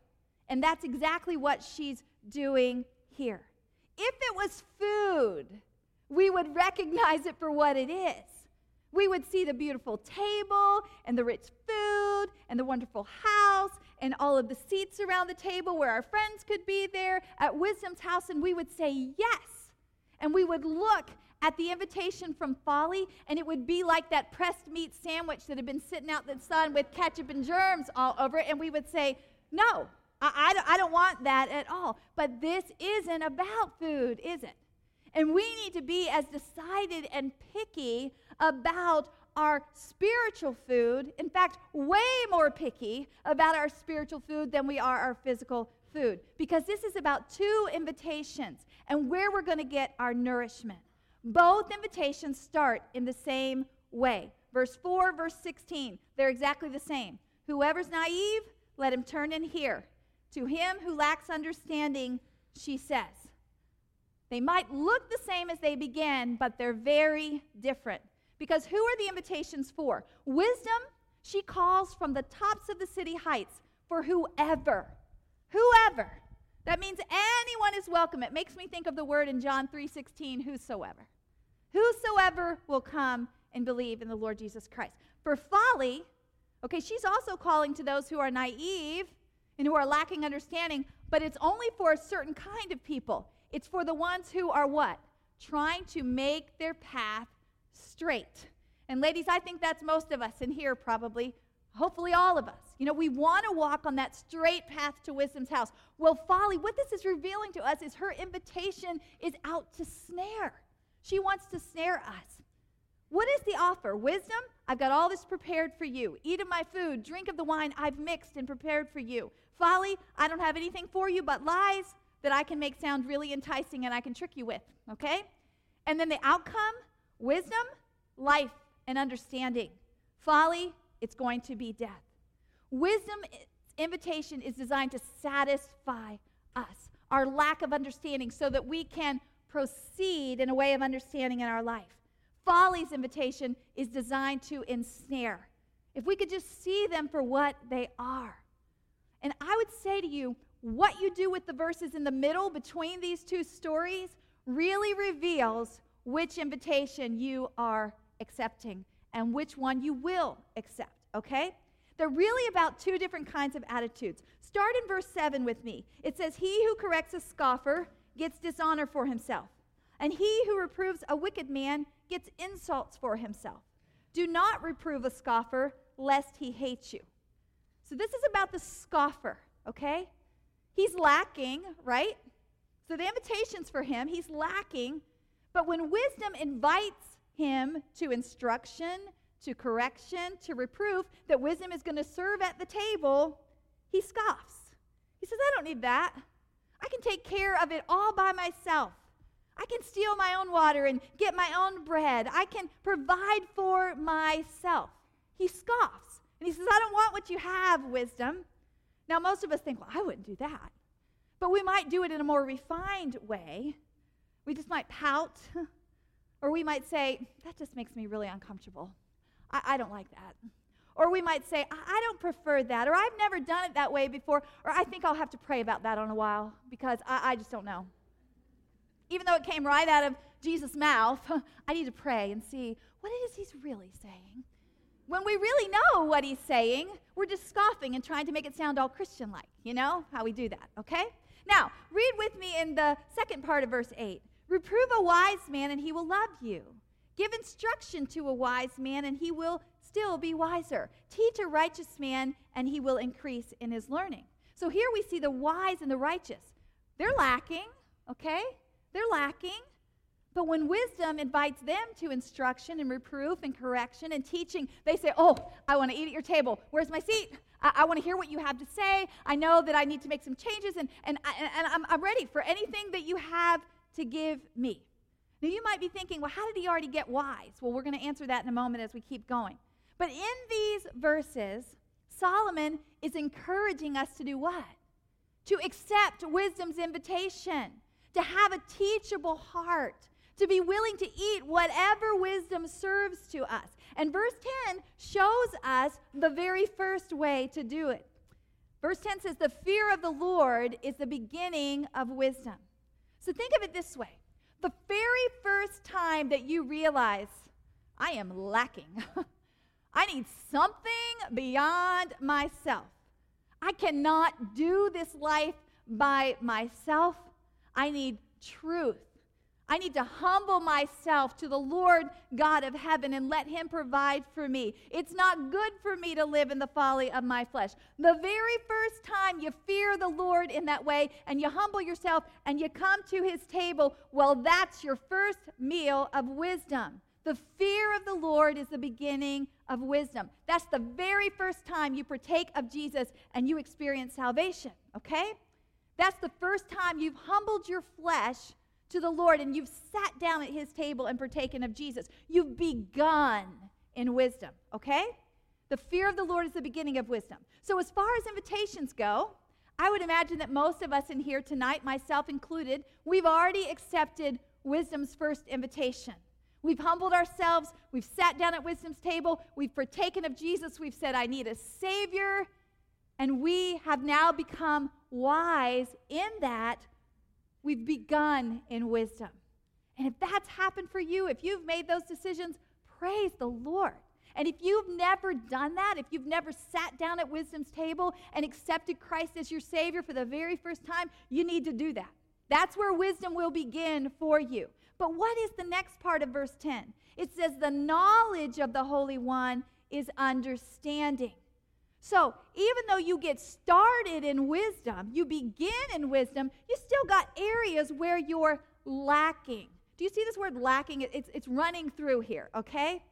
And that's exactly what she's doing here. If it was food, we would recognize it for what it is. We would see the beautiful table and the rich food and the wonderful house and all of the seats around the table where our friends could be there at Wisdom's house, and we would say yes. And we would look at the invitation from Folly, and it would be like that pressed meat sandwich that had been sitting out in the sun with ketchup and germs all over it, and we would say, No, I, I, I don't want that at all. But this isn't about food, is it? And we need to be as decided and picky about our spiritual food. In fact, way more picky about our spiritual food than we are our physical food. Because this is about two invitations and where we're going to get our nourishment. Both invitations start in the same way. Verse 4, verse 16, they're exactly the same. Whoever's naive, let him turn in here. To him who lacks understanding, she says. They might look the same as they began, but they're very different. Because who are the invitations for? Wisdom, she calls from the tops of the city heights for whoever. Whoever. That means anyone is welcome. It makes me think of the word in John 3:16, whosoever. Whosoever will come and believe in the Lord Jesus Christ. For folly, okay, she's also calling to those who are naive and who are lacking understanding, but it's only for a certain kind of people. It's for the ones who are what? Trying to make their path straight. And ladies, I think that's most of us in here probably, hopefully all of us. You know, we want to walk on that straight path to wisdom's house. Well, folly, what this is revealing to us is her invitation is out to snare. She wants to snare us. What is the offer? Wisdom? I've got all this prepared for you. Eat of my food, drink of the wine I've mixed and prepared for you. Folly, I don't have anything for you but lies that I can make sound really enticing and I can trick you with, okay? And then the outcome, wisdom, life and understanding. Folly, it's going to be death. Wisdom invitation is designed to satisfy us, our lack of understanding, so that we can proceed in a way of understanding in our life. Folly's invitation is designed to ensnare. If we could just see them for what they are. And I would say to you, what you do with the verses in the middle between these two stories really reveals which invitation you are accepting and which one you will accept, okay? They're really about two different kinds of attitudes. Start in verse 7 with me. It says, He who corrects a scoffer gets dishonor for himself, and he who reproves a wicked man gets insults for himself. Do not reprove a scoffer, lest he hate you. So this is about the scoffer, okay? He's lacking, right? So the invitation's for him. He's lacking. But when wisdom invites him to instruction, to correction, to reproof, that wisdom is going to serve at the table, he scoffs. He says, I don't need that. I can take care of it all by myself. I can steal my own water and get my own bread. I can provide for myself. He scoffs. And he says, I don't want what you have, wisdom. Now, most of us think, well, I wouldn't do that. But we might do it in a more refined way. We just might pout, or we might say, that just makes me really uncomfortable. I, I don't like that. Or we might say, I, I don't prefer that, or I've never done it that way before, or I think I'll have to pray about that on a while because I, I just don't know. Even though it came right out of Jesus' mouth, I need to pray and see what it is he's really saying. When we really know what he's saying, we're just scoffing and trying to make it sound all Christian like. You know how we do that, okay? Now, read with me in the second part of verse 8. Reprove a wise man, and he will love you. Give instruction to a wise man, and he will still be wiser. Teach a righteous man, and he will increase in his learning. So here we see the wise and the righteous. They're lacking, okay? They're lacking. But when wisdom invites them to instruction and reproof and correction and teaching, they say, Oh, I want to eat at your table. Where's my seat? I, I want to hear what you have to say. I know that I need to make some changes, and, and, and, and I'm, I'm ready for anything that you have to give me. Now, you might be thinking, Well, how did he already get wise? Well, we're going to answer that in a moment as we keep going. But in these verses, Solomon is encouraging us to do what? To accept wisdom's invitation, to have a teachable heart to be willing to eat whatever wisdom serves to us. And verse 10 shows us the very first way to do it. Verse 10 says, The fear of the Lord is the beginning of wisdom. So think of it this way the very first time that you realize, I am lacking, I need something beyond myself. I cannot do this life by myself. I need truth. I need to humble myself to the Lord God of heaven and let Him provide for me. It's not good for me to live in the folly of my flesh. The very first time you fear the Lord in that way and you humble yourself and you come to His table, well, that's your first meal of wisdom. The fear of the Lord is the beginning of wisdom. That's the very first time you partake of Jesus and you experience salvation, okay? That's the first time you've humbled your flesh to the Lord and you've sat down at his table and partaken of Jesus. You've begun in wisdom, okay? The fear of the Lord is the beginning of wisdom. So, as far as invitations go, I would imagine that most of us in here tonight, myself included, we've already accepted wisdom's first invitation. We've humbled ourselves, we've sat down at wisdom's table, we've partaken of Jesus, we've said, I need a Savior, and we have now become wise in that We've begun in wisdom. And if that's happened for you, if you've made those decisions, praise the Lord. And if you've never done that, if you've never sat down at wisdom's table and accepted Christ as your Savior for the very first time, you need to do that. That's where wisdom will begin for you. But what is the next part of verse 10? It says, The knowledge of the Holy One is understanding. So, even though you get started in wisdom, you begin in wisdom, you still got areas where you're lacking. Do you see this word lacking? It's, it's running through here, okay?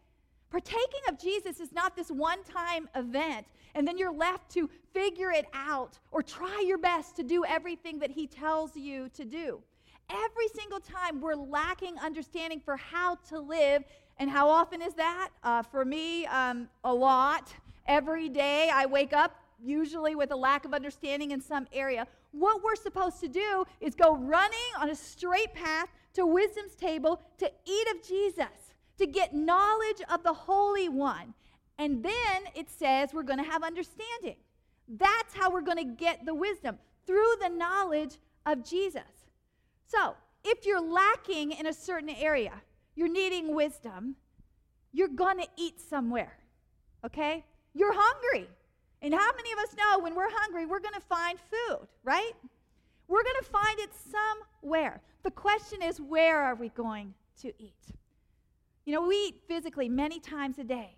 Partaking of Jesus is not this one time event, and then you're left to figure it out or try your best to do everything that He tells you to do. Every single time we're lacking understanding for how to live, And how often is that? Uh, for me, um, a lot. Every day I wake up, usually with a lack of understanding in some area. What we're supposed to do is go running on a straight path to wisdom's table to eat of Jesus, to get knowledge of the Holy One. And then it says we're going to have understanding. That's how we're going to get the wisdom through the knowledge of Jesus. So, if you're lacking in a certain area, you're needing wisdom, you're going to eat somewhere. Okay? You're hungry. And how many of us know when we're hungry, we're going to find food, right? We're going to find it somewhere. The question is, where are we going to eat? You know, we eat physically many times a day.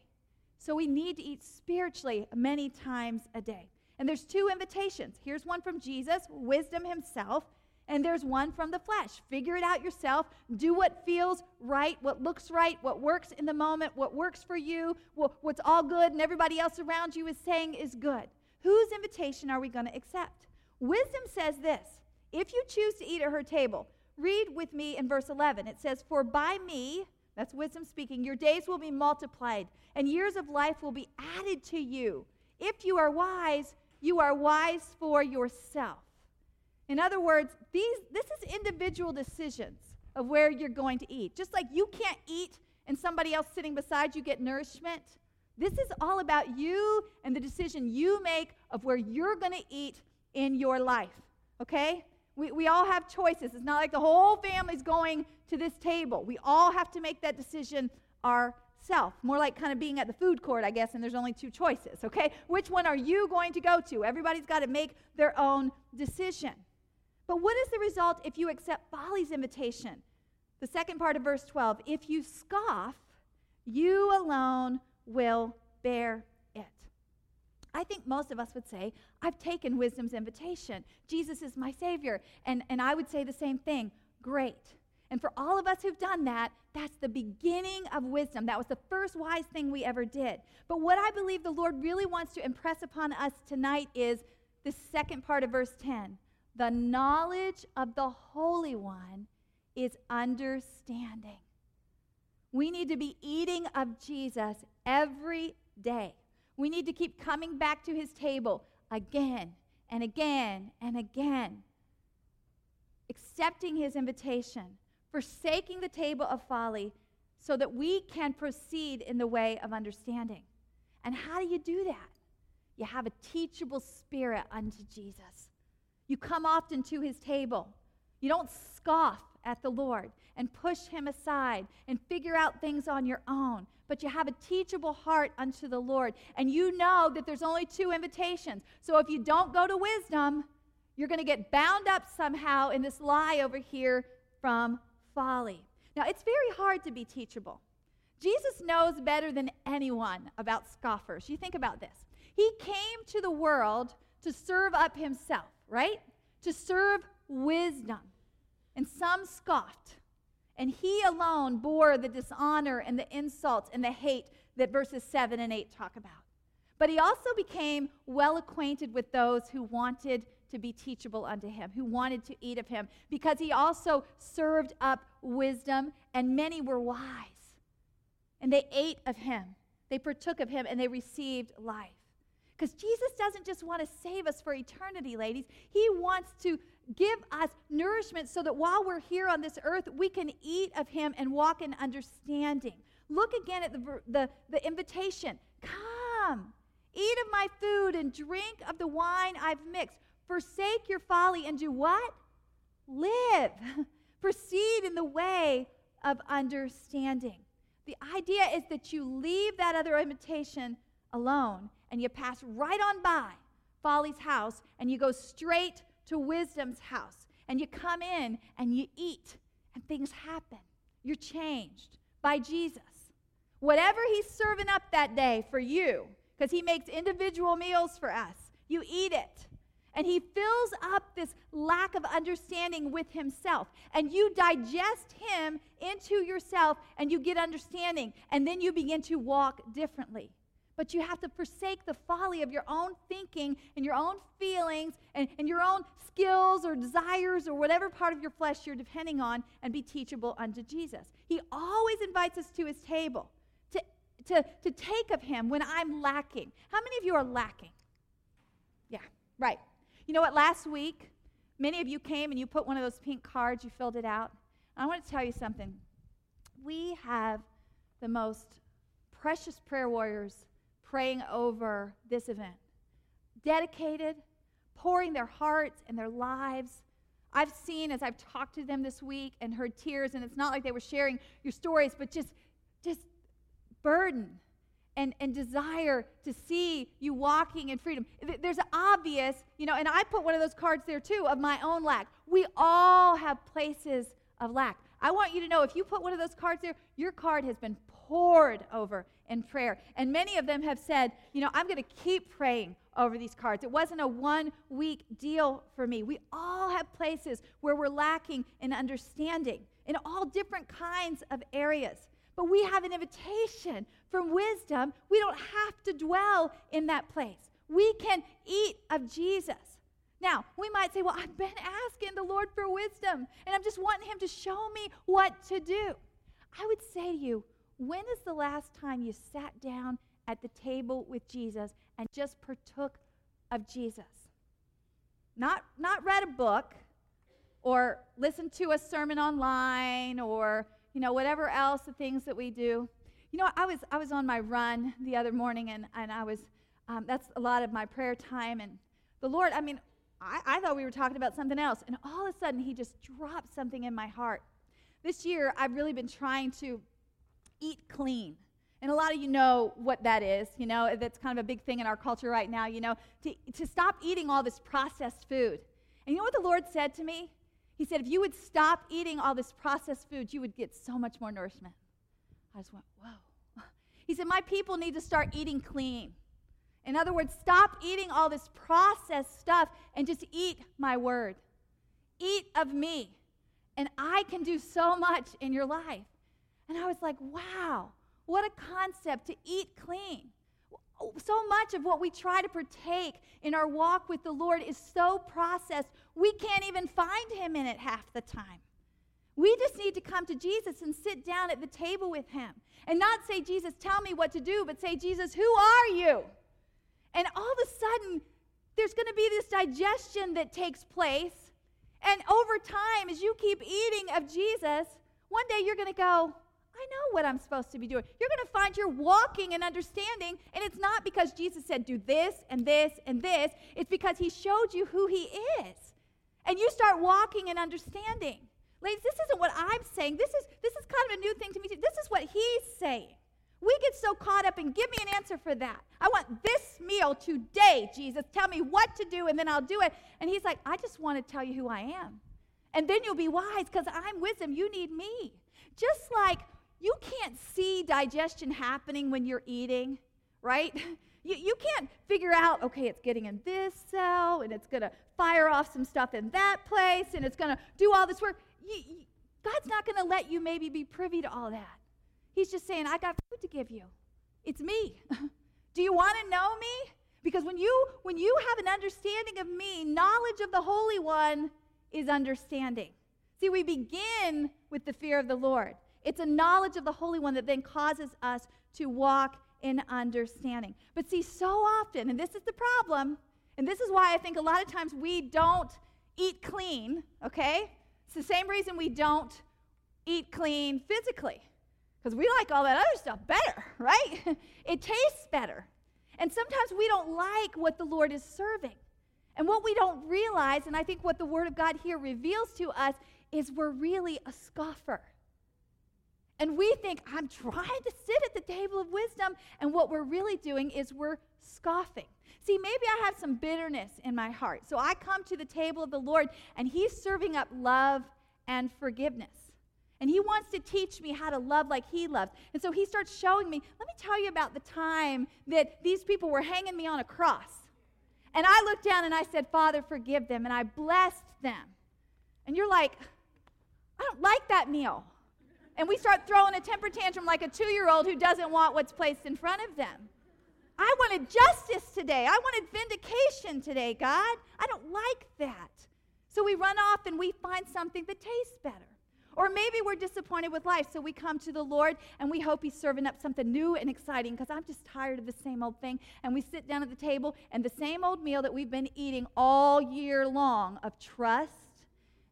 So we need to eat spiritually many times a day. And there's two invitations. Here's one from Jesus, wisdom himself, and there's one from the flesh. Figure it out yourself. Do what feels right, what looks right, what works in the moment, what works for you, what's all good and everybody else around you is saying is good. Whose invitation are we going to accept? Wisdom says this if you choose to eat at her table, read with me in verse 11. It says, For by me, that's wisdom speaking. Your days will be multiplied, and years of life will be added to you. If you are wise, you are wise for yourself. In other words, these, this is individual decisions of where you're going to eat. Just like you can't eat and somebody else sitting beside you get nourishment, this is all about you and the decision you make of where you're going to eat in your life. Okay? We, we all have choices. It's not like the whole family's going to this table. We all have to make that decision ourselves. More like kind of being at the food court, I guess, and there's only two choices, okay? Which one are you going to go to? Everybody's got to make their own decision. But what is the result if you accept folly's invitation? The second part of verse 12 if you scoff, you alone will bear it. I think most of us would say, I've taken wisdom's invitation. Jesus is my Savior. And, and I would say the same thing. Great. And for all of us who've done that, that's the beginning of wisdom. That was the first wise thing we ever did. But what I believe the Lord really wants to impress upon us tonight is the second part of verse 10 the knowledge of the Holy One is understanding. We need to be eating of Jesus every day. We need to keep coming back to his table again and again and again, accepting his invitation, forsaking the table of folly so that we can proceed in the way of understanding. And how do you do that? You have a teachable spirit unto Jesus. You come often to his table. You don't scoff at the Lord and push him aside and figure out things on your own, but you have a teachable heart unto the Lord. And you know that there's only two invitations. So if you don't go to wisdom, you're going to get bound up somehow in this lie over here from folly. Now, it's very hard to be teachable. Jesus knows better than anyone about scoffers. You think about this. He came to the world to serve up himself, right? To serve wisdom. And some scoffed. And he alone bore the dishonor and the insults and the hate that verses 7 and 8 talk about. But he also became well acquainted with those who wanted to be teachable unto him, who wanted to eat of him, because he also served up wisdom, and many were wise. And they ate of him, they partook of him, and they received life. Because Jesus doesn't just want to save us for eternity, ladies. He wants to give us nourishment so that while we're here on this earth, we can eat of Him and walk in understanding. Look again at the, the, the invitation Come, eat of my food and drink of the wine I've mixed. Forsake your folly and do what? Live. Proceed in the way of understanding. The idea is that you leave that other invitation alone and you pass right on by folly's house and you go straight to wisdom's house and you come in and you eat and things happen. You're changed by Jesus. Whatever he's serving up that day for you, because he makes individual meals for us, you eat it. And he fills up this lack of understanding with himself. And you digest him into yourself and you get understanding. And then you begin to walk differently. But you have to forsake the folly of your own thinking and your own feelings and, and your own skills or desires or whatever part of your flesh you're depending on and be teachable unto Jesus. He always invites us to his table to, to, to take of him when I'm lacking. How many of you are lacking? Yeah, right. You know what? Last week, many of you came and you put one of those pink cards, you filled it out. I want to tell you something. We have the most precious prayer warriors praying over this event. Dedicated, pouring their hearts and their lives. I've seen as I've talked to them this week and heard tears, and it's not like they were sharing your stories, but just, just burden and, and desire to see you walking in freedom. There's obvious, you know, and I put one of those cards there too of my own lack. We all have places of lack. I want you to know if you put one of those cards there, your card has been poured over in prayer. And many of them have said, you know, I'm going to keep praying over these cards. It wasn't a one week deal for me. We all have places where we're lacking in understanding in all different kinds of areas. But we have an invitation from wisdom. We don't have to dwell in that place. We can eat of Jesus. Now, we might say, Well, I've been asking the Lord for wisdom, and I'm just wanting Him to show me what to do. I would say to you, when is the last time you sat down at the table with Jesus and just partook of Jesus? Not, not read a book or listened to a sermon online or, you know, whatever else, the things that we do. You know, I was, I was on my run the other morning, and, and I was, um, that's a lot of my prayer time. And the Lord, I mean, I, I thought we were talking about something else. And all of a sudden, He just dropped something in my heart. This year, I've really been trying to eat clean. And a lot of you know what that is. You know, that's kind of a big thing in our culture right now, you know, to, to stop eating all this processed food. And you know what the Lord said to me? He said, if you would stop eating all this processed food, you would get so much more nourishment. I just went, whoa. He said, my people need to start eating clean. In other words, stop eating all this processed stuff and just eat my word. Eat of me, and I can do so much in your life. And I was like, wow, what a concept to eat clean. So much of what we try to partake in our walk with the Lord is so processed, we can't even find Him in it half the time. We just need to come to Jesus and sit down at the table with Him and not say, Jesus, tell me what to do, but say, Jesus, who are you? And all of a sudden, there's going to be this digestion that takes place. And over time, as you keep eating of Jesus, one day you're going to go, I know what I'm supposed to be doing. You're going to find you're walking and understanding, and it's not because Jesus said, do this and this and this. It's because he showed you who he is. And you start walking and understanding. Ladies, this isn't what I'm saying. This is, this is kind of a new thing to me. This is what he's saying. We get so caught up in give me an answer for that. I want this meal today, Jesus. Tell me what to do and then I'll do it. And he's like, I just want to tell you who I am. And then you'll be wise because I'm wisdom. You need me. Just like you can't see digestion happening when you're eating, right? You, you can't figure out, okay, it's getting in this cell and it's going to fire off some stuff in that place and it's going to do all this work. You, you, God's not going to let you maybe be privy to all that. He's just saying, I got food to give you. It's me. Do you want to know me? Because when you when you have an understanding of me, knowledge of the Holy One is understanding. See, we begin with the fear of the Lord. It's a knowledge of the Holy One that then causes us to walk in understanding. But see, so often, and this is the problem, and this is why I think a lot of times we don't eat clean, okay? It's the same reason we don't eat clean physically because we like all that other stuff better, right? it tastes better. And sometimes we don't like what the Lord is serving. And what we don't realize, and I think what the Word of God here reveals to us, is we're really a scoffer. And we think, I'm trying to sit at the table of wisdom, and what we're really doing is we're scoffing. See, maybe I have some bitterness in my heart. So I come to the table of the Lord, and He's serving up love and forgiveness. And he wants to teach me how to love like he loves. And so he starts showing me, let me tell you about the time that these people were hanging me on a cross. And I looked down and I said, Father, forgive them. And I blessed them. And you're like, I don't like that meal. And we start throwing a temper tantrum like a two year old who doesn't want what's placed in front of them. I wanted justice today. I wanted vindication today, God. I don't like that. So we run off and we find something that tastes better. Or maybe we're disappointed with life, so we come to the Lord and we hope He's serving up something new and exciting because I'm just tired of the same old thing. And we sit down at the table, and the same old meal that we've been eating all year long of trust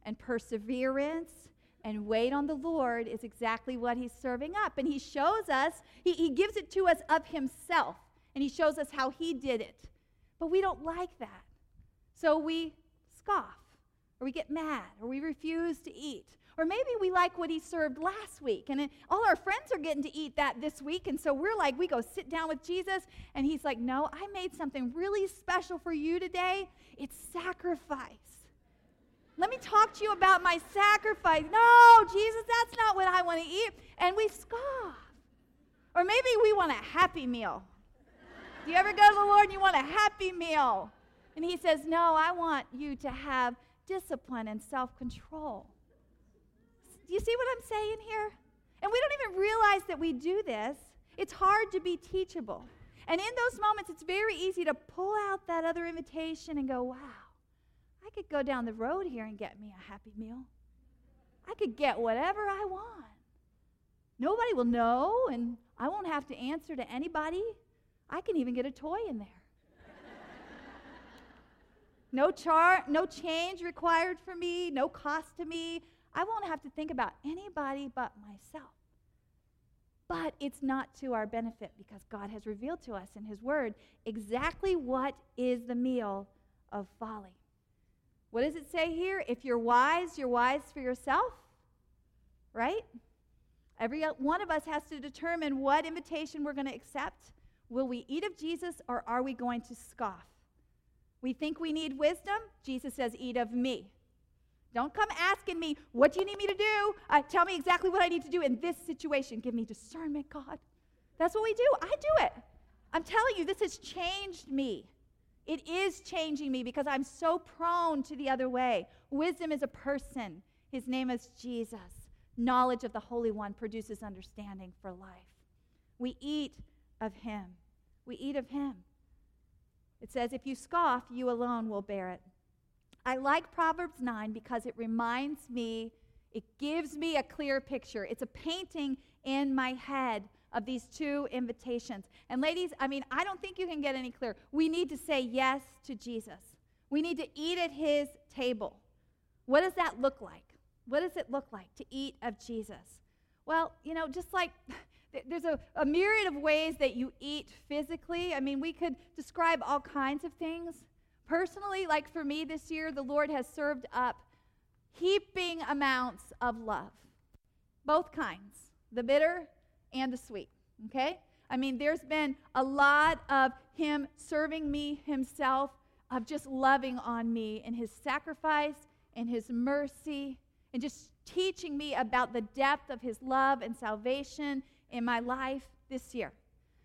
and perseverance and wait on the Lord is exactly what He's serving up. And He shows us, He, he gives it to us of Himself, and He shows us how He did it. But we don't like that. So we scoff, or we get mad, or we refuse to eat. Or maybe we like what he served last week, and it, all our friends are getting to eat that this week, and so we're like, we go sit down with Jesus, and he's like, No, I made something really special for you today. It's sacrifice. Let me talk to you about my sacrifice. No, Jesus, that's not what I want to eat. And we scoff. Or maybe we want a happy meal. Do you ever go to the Lord and you want a happy meal? And he says, No, I want you to have discipline and self control. Do you see what I'm saying here? And we don't even realize that we do this. It's hard to be teachable. And in those moments, it's very easy to pull out that other invitation and go, wow, I could go down the road here and get me a happy meal. I could get whatever I want. Nobody will know, and I won't have to answer to anybody. I can even get a toy in there. no char- no change required for me, no cost to me. I won't have to think about anybody but myself. But it's not to our benefit because God has revealed to us in His Word exactly what is the meal of folly. What does it say here? If you're wise, you're wise for yourself, right? Every one of us has to determine what invitation we're going to accept. Will we eat of Jesus or are we going to scoff? We think we need wisdom. Jesus says, Eat of me. Don't come asking me, what do you need me to do? Uh, tell me exactly what I need to do in this situation. Give me discernment, God. That's what we do. I do it. I'm telling you, this has changed me. It is changing me because I'm so prone to the other way. Wisdom is a person, His name is Jesus. Knowledge of the Holy One produces understanding for life. We eat of Him. We eat of Him. It says, if you scoff, you alone will bear it. I like Proverbs 9 because it reminds me, it gives me a clear picture. It's a painting in my head of these two invitations. And ladies, I mean, I don't think you can get any clearer. We need to say yes to Jesus. We need to eat at his table. What does that look like? What does it look like to eat of Jesus? Well, you know, just like there's a, a myriad of ways that you eat physically. I mean, we could describe all kinds of things. Personally, like for me this year, the Lord has served up heaping amounts of love, both kinds, the bitter and the sweet. Okay? I mean, there's been a lot of Him serving me Himself, of just loving on me in His sacrifice and His mercy, and just teaching me about the depth of His love and salvation in my life this year.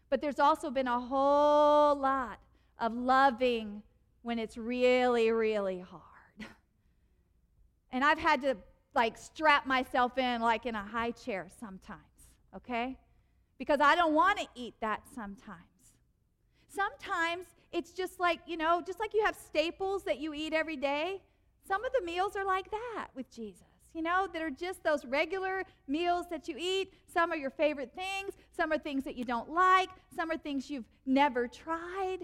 But there's also been a whole lot of loving when it's really, really hard. And I've had to like strap myself in like in a high chair sometimes, okay? Because I don't want to eat that sometimes. Sometimes it's just like, you know, just like you have staples that you eat every day, some of the meals are like that with Jesus. You know, that are just those regular meals that you eat. Some are your favorite things, some are things that you don't like, some are things you've never tried.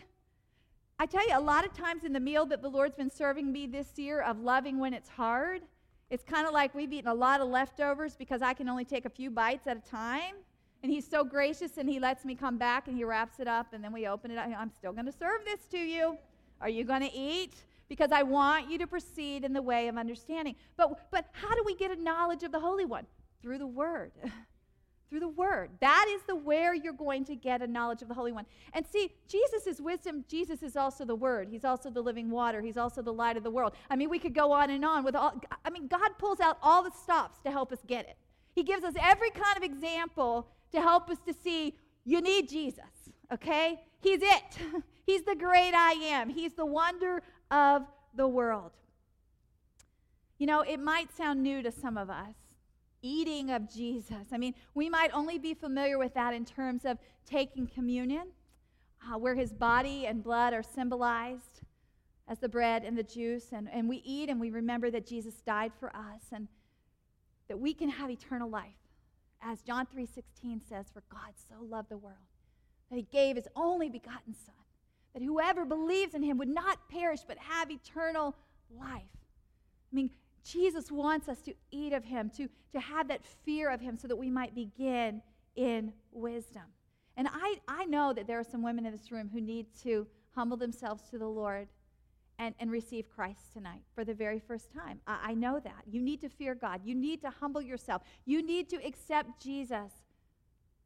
I tell you, a lot of times in the meal that the Lord's been serving me this year of loving when it's hard, it's kind of like we've eaten a lot of leftovers because I can only take a few bites at a time. And He's so gracious and He lets me come back and He wraps it up and then we open it up. I'm still going to serve this to you. Are you going to eat? Because I want you to proceed in the way of understanding. But, but how do we get a knowledge of the Holy One? Through the Word. through the word. That is the where you're going to get a knowledge of the Holy One. And see, Jesus is wisdom. Jesus is also the word. He's also the living water. He's also the light of the world. I mean, we could go on and on with all I mean, God pulls out all the stops to help us get it. He gives us every kind of example to help us to see you need Jesus, okay? He's it. He's the great I am. He's the wonder of the world. You know, it might sound new to some of us eating of Jesus. I mean, we might only be familiar with that in terms of taking communion. uh, where his body and blood are symbolized as the bread and the juice. And, and we eat and we remember that Jesus died for us and that we can have eternal life. As John 3:16 says, for God so loved the world that he gave his only begotten son, that whoever believes in him would not perish but have eternal life. I mean, Jesus wants us to eat of him, to, to have that fear of him so that we might begin in wisdom. And I, I know that there are some women in this room who need to humble themselves to the Lord and, and receive Christ tonight for the very first time. I, I know that. You need to fear God. You need to humble yourself. You need to accept Jesus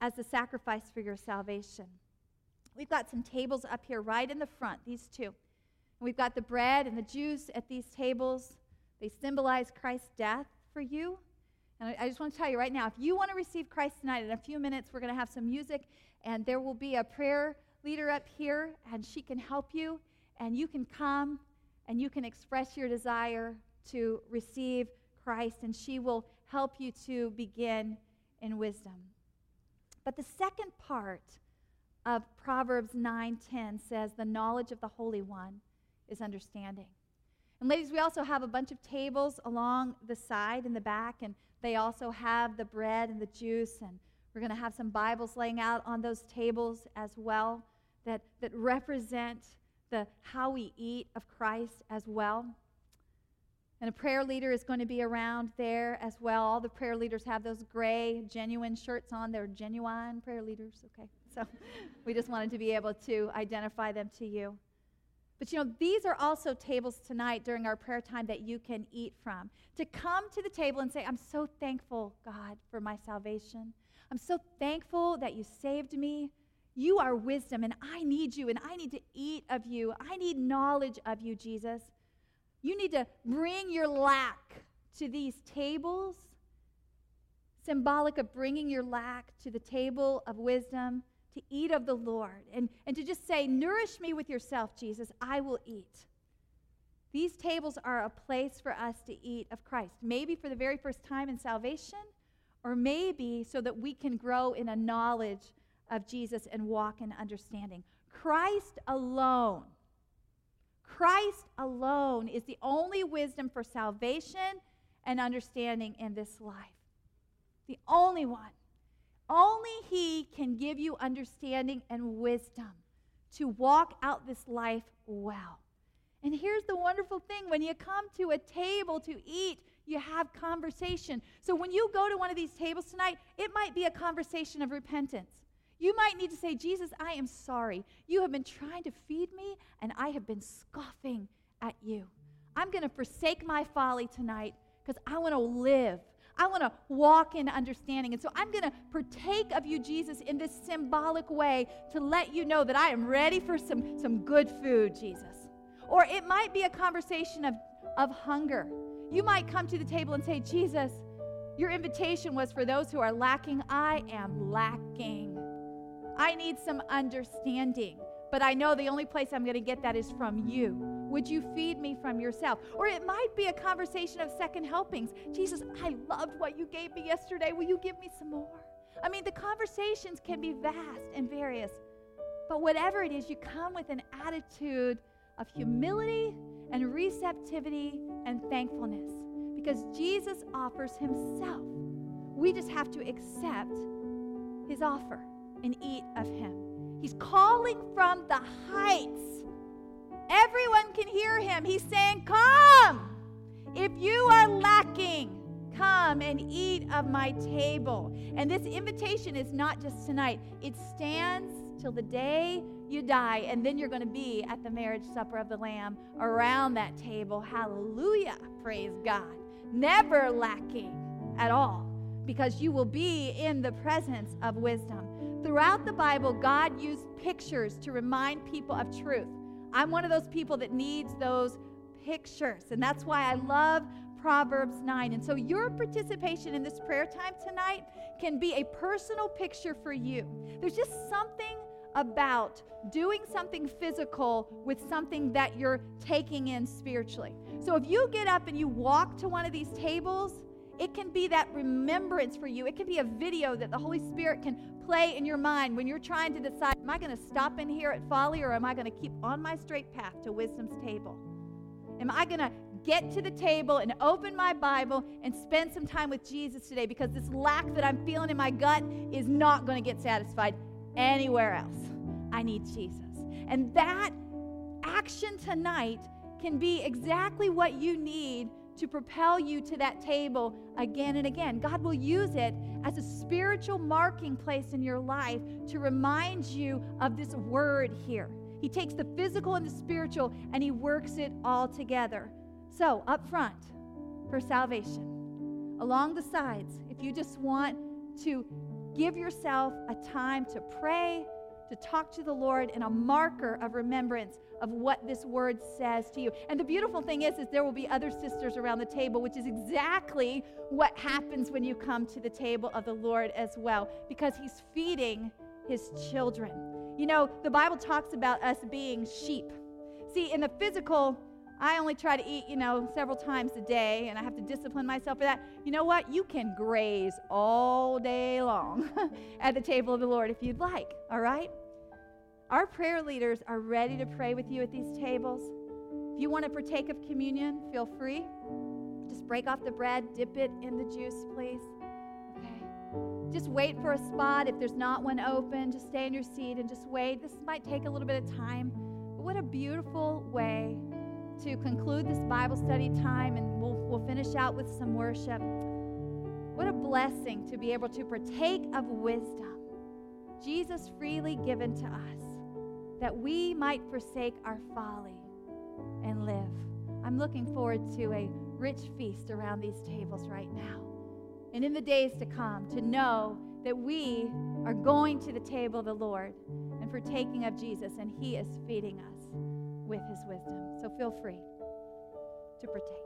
as the sacrifice for your salvation. We've got some tables up here right in the front, these two. We've got the bread and the juice at these tables. They symbolize Christ's death for you. And I, just want to tell you right now if you want to receive Christ tonight, in a few minutes, we're going to have some music, and there will be a prayer leader up here, and she can help you and you can come and you can express your desire to receive Christ, and she will help you to begin in wisdom. But the second part of Proverbs 9:10 says the knowledge of the Holy One is understanding. And ladies, we also have a bunch of tables along the side in the back, and they also have the bread and the juice, and we're going to have some Bibles laying out on those tables as well that, that represent the how we eat of Christ as well. And a prayer leader is going to be around there as well. All the prayer leaders have those gray, genuine shirts on. They're genuine prayer leaders, okay? So we just wanted to be able to identify them to you. But you know, these are also tables tonight during our prayer time that you can eat from. To come to the table and say, I'm so thankful, God, for my salvation. I'm so thankful that you saved me. You are wisdom, and I need you, and I need to eat of you. I need knowledge of you, Jesus. You need to bring your lack to these tables, symbolic of bringing your lack to the table of wisdom to eat of the Lord, and, and to just say, Nourish me with yourself, Jesus. I will eat. These tables are a place for us to eat of Christ, maybe for the very first time in salvation, or maybe so that we can grow in a knowledge of Jesus and walk in understanding. Christ alone, Christ alone is the only wisdom for salvation and understanding in this life. The only one. Only He can give you understanding and wisdom to walk out this life well. And here's the wonderful thing when you come to a table to eat, you have conversation. So when you go to one of these tables tonight, it might be a conversation of repentance. You might need to say, Jesus, I am sorry. You have been trying to feed me, and I have been scoffing at you. I'm going to forsake my folly tonight because I want to live. I want to walk in understanding. And so I'm going to partake of you, Jesus, in this symbolic way to let you know that I am ready for some, some good food, Jesus. Or it might be a conversation of, of hunger. You might come to the table and say, Jesus, your invitation was for those who are lacking. I am lacking. I need some understanding. But I know the only place I'm going to get that is from you. Would you feed me from yourself? Or it might be a conversation of second helpings. Jesus, I loved what you gave me yesterday. Will you give me some more? I mean, the conversations can be vast and various. But whatever it is, you come with an attitude of humility and receptivity and thankfulness because Jesus offers himself. We just have to accept his offer and eat of him. He's calling from the heights. Everyone can hear him. He's saying, Come. If you are lacking, come and eat of my table. And this invitation is not just tonight, it stands till the day you die, and then you're going to be at the marriage supper of the Lamb around that table. Hallelujah. Praise God. Never lacking at all because you will be in the presence of wisdom. Throughout the Bible, God used pictures to remind people of truth. I'm one of those people that needs those pictures, and that's why I love Proverbs 9. And so your participation in this prayer time tonight can be a personal picture for you. There's just something about doing something physical with something that you're taking in spiritually. So if you get up and you walk to one of these tables, It can be that remembrance for you. It can be a video that the Holy Spirit can play in your mind when you're trying to decide am I going to stop in here at folly or am I going to keep on my straight path to wisdom's table? Am I going to get to the table and open my Bible and spend some time with Jesus today because this lack that I'm feeling in my gut is not going to get satisfied anywhere else. I need Jesus. And that action tonight can be exactly what you need to propel you to that table again and again. God will use it as a spiritual marking place in your life to remind you of this word here. He takes the physical and the spiritual and he works it all together. So, up front for salvation, along the sides, if you just want to give yourself a time to pray, to talk to the Lord, and a marker of remembrance of what this word says to you. And the beautiful thing is, is there will be other sisters around the table, which is exactly what happens when you come to the table of the Lord as well, because He's feeding His children. You know, the Bible talks about us being sheep. See, in the physical, I only try to eat, you know, several times a day, and I have to discipline myself for that. You know what? You can graze all day long at the table of the Lord if you'd like, all right? Our prayer leaders are ready to pray with you at these tables. If you want to partake of communion, feel free. Just break off the bread, dip it in the juice, please. Okay. Just wait for a spot. If there's not one open, just stay in your seat and just wait. This might take a little bit of time, but what a beautiful way to conclude this Bible study time, and we'll, we'll finish out with some worship. What a blessing to be able to partake of wisdom, Jesus freely given to us, that we might forsake our folly and live. I'm looking forward to a rich feast around these tables right now. And in the days to come, to know that we are going to the table of the Lord and partaking of Jesus, and He is feeding us with his wisdom. So feel free to partake.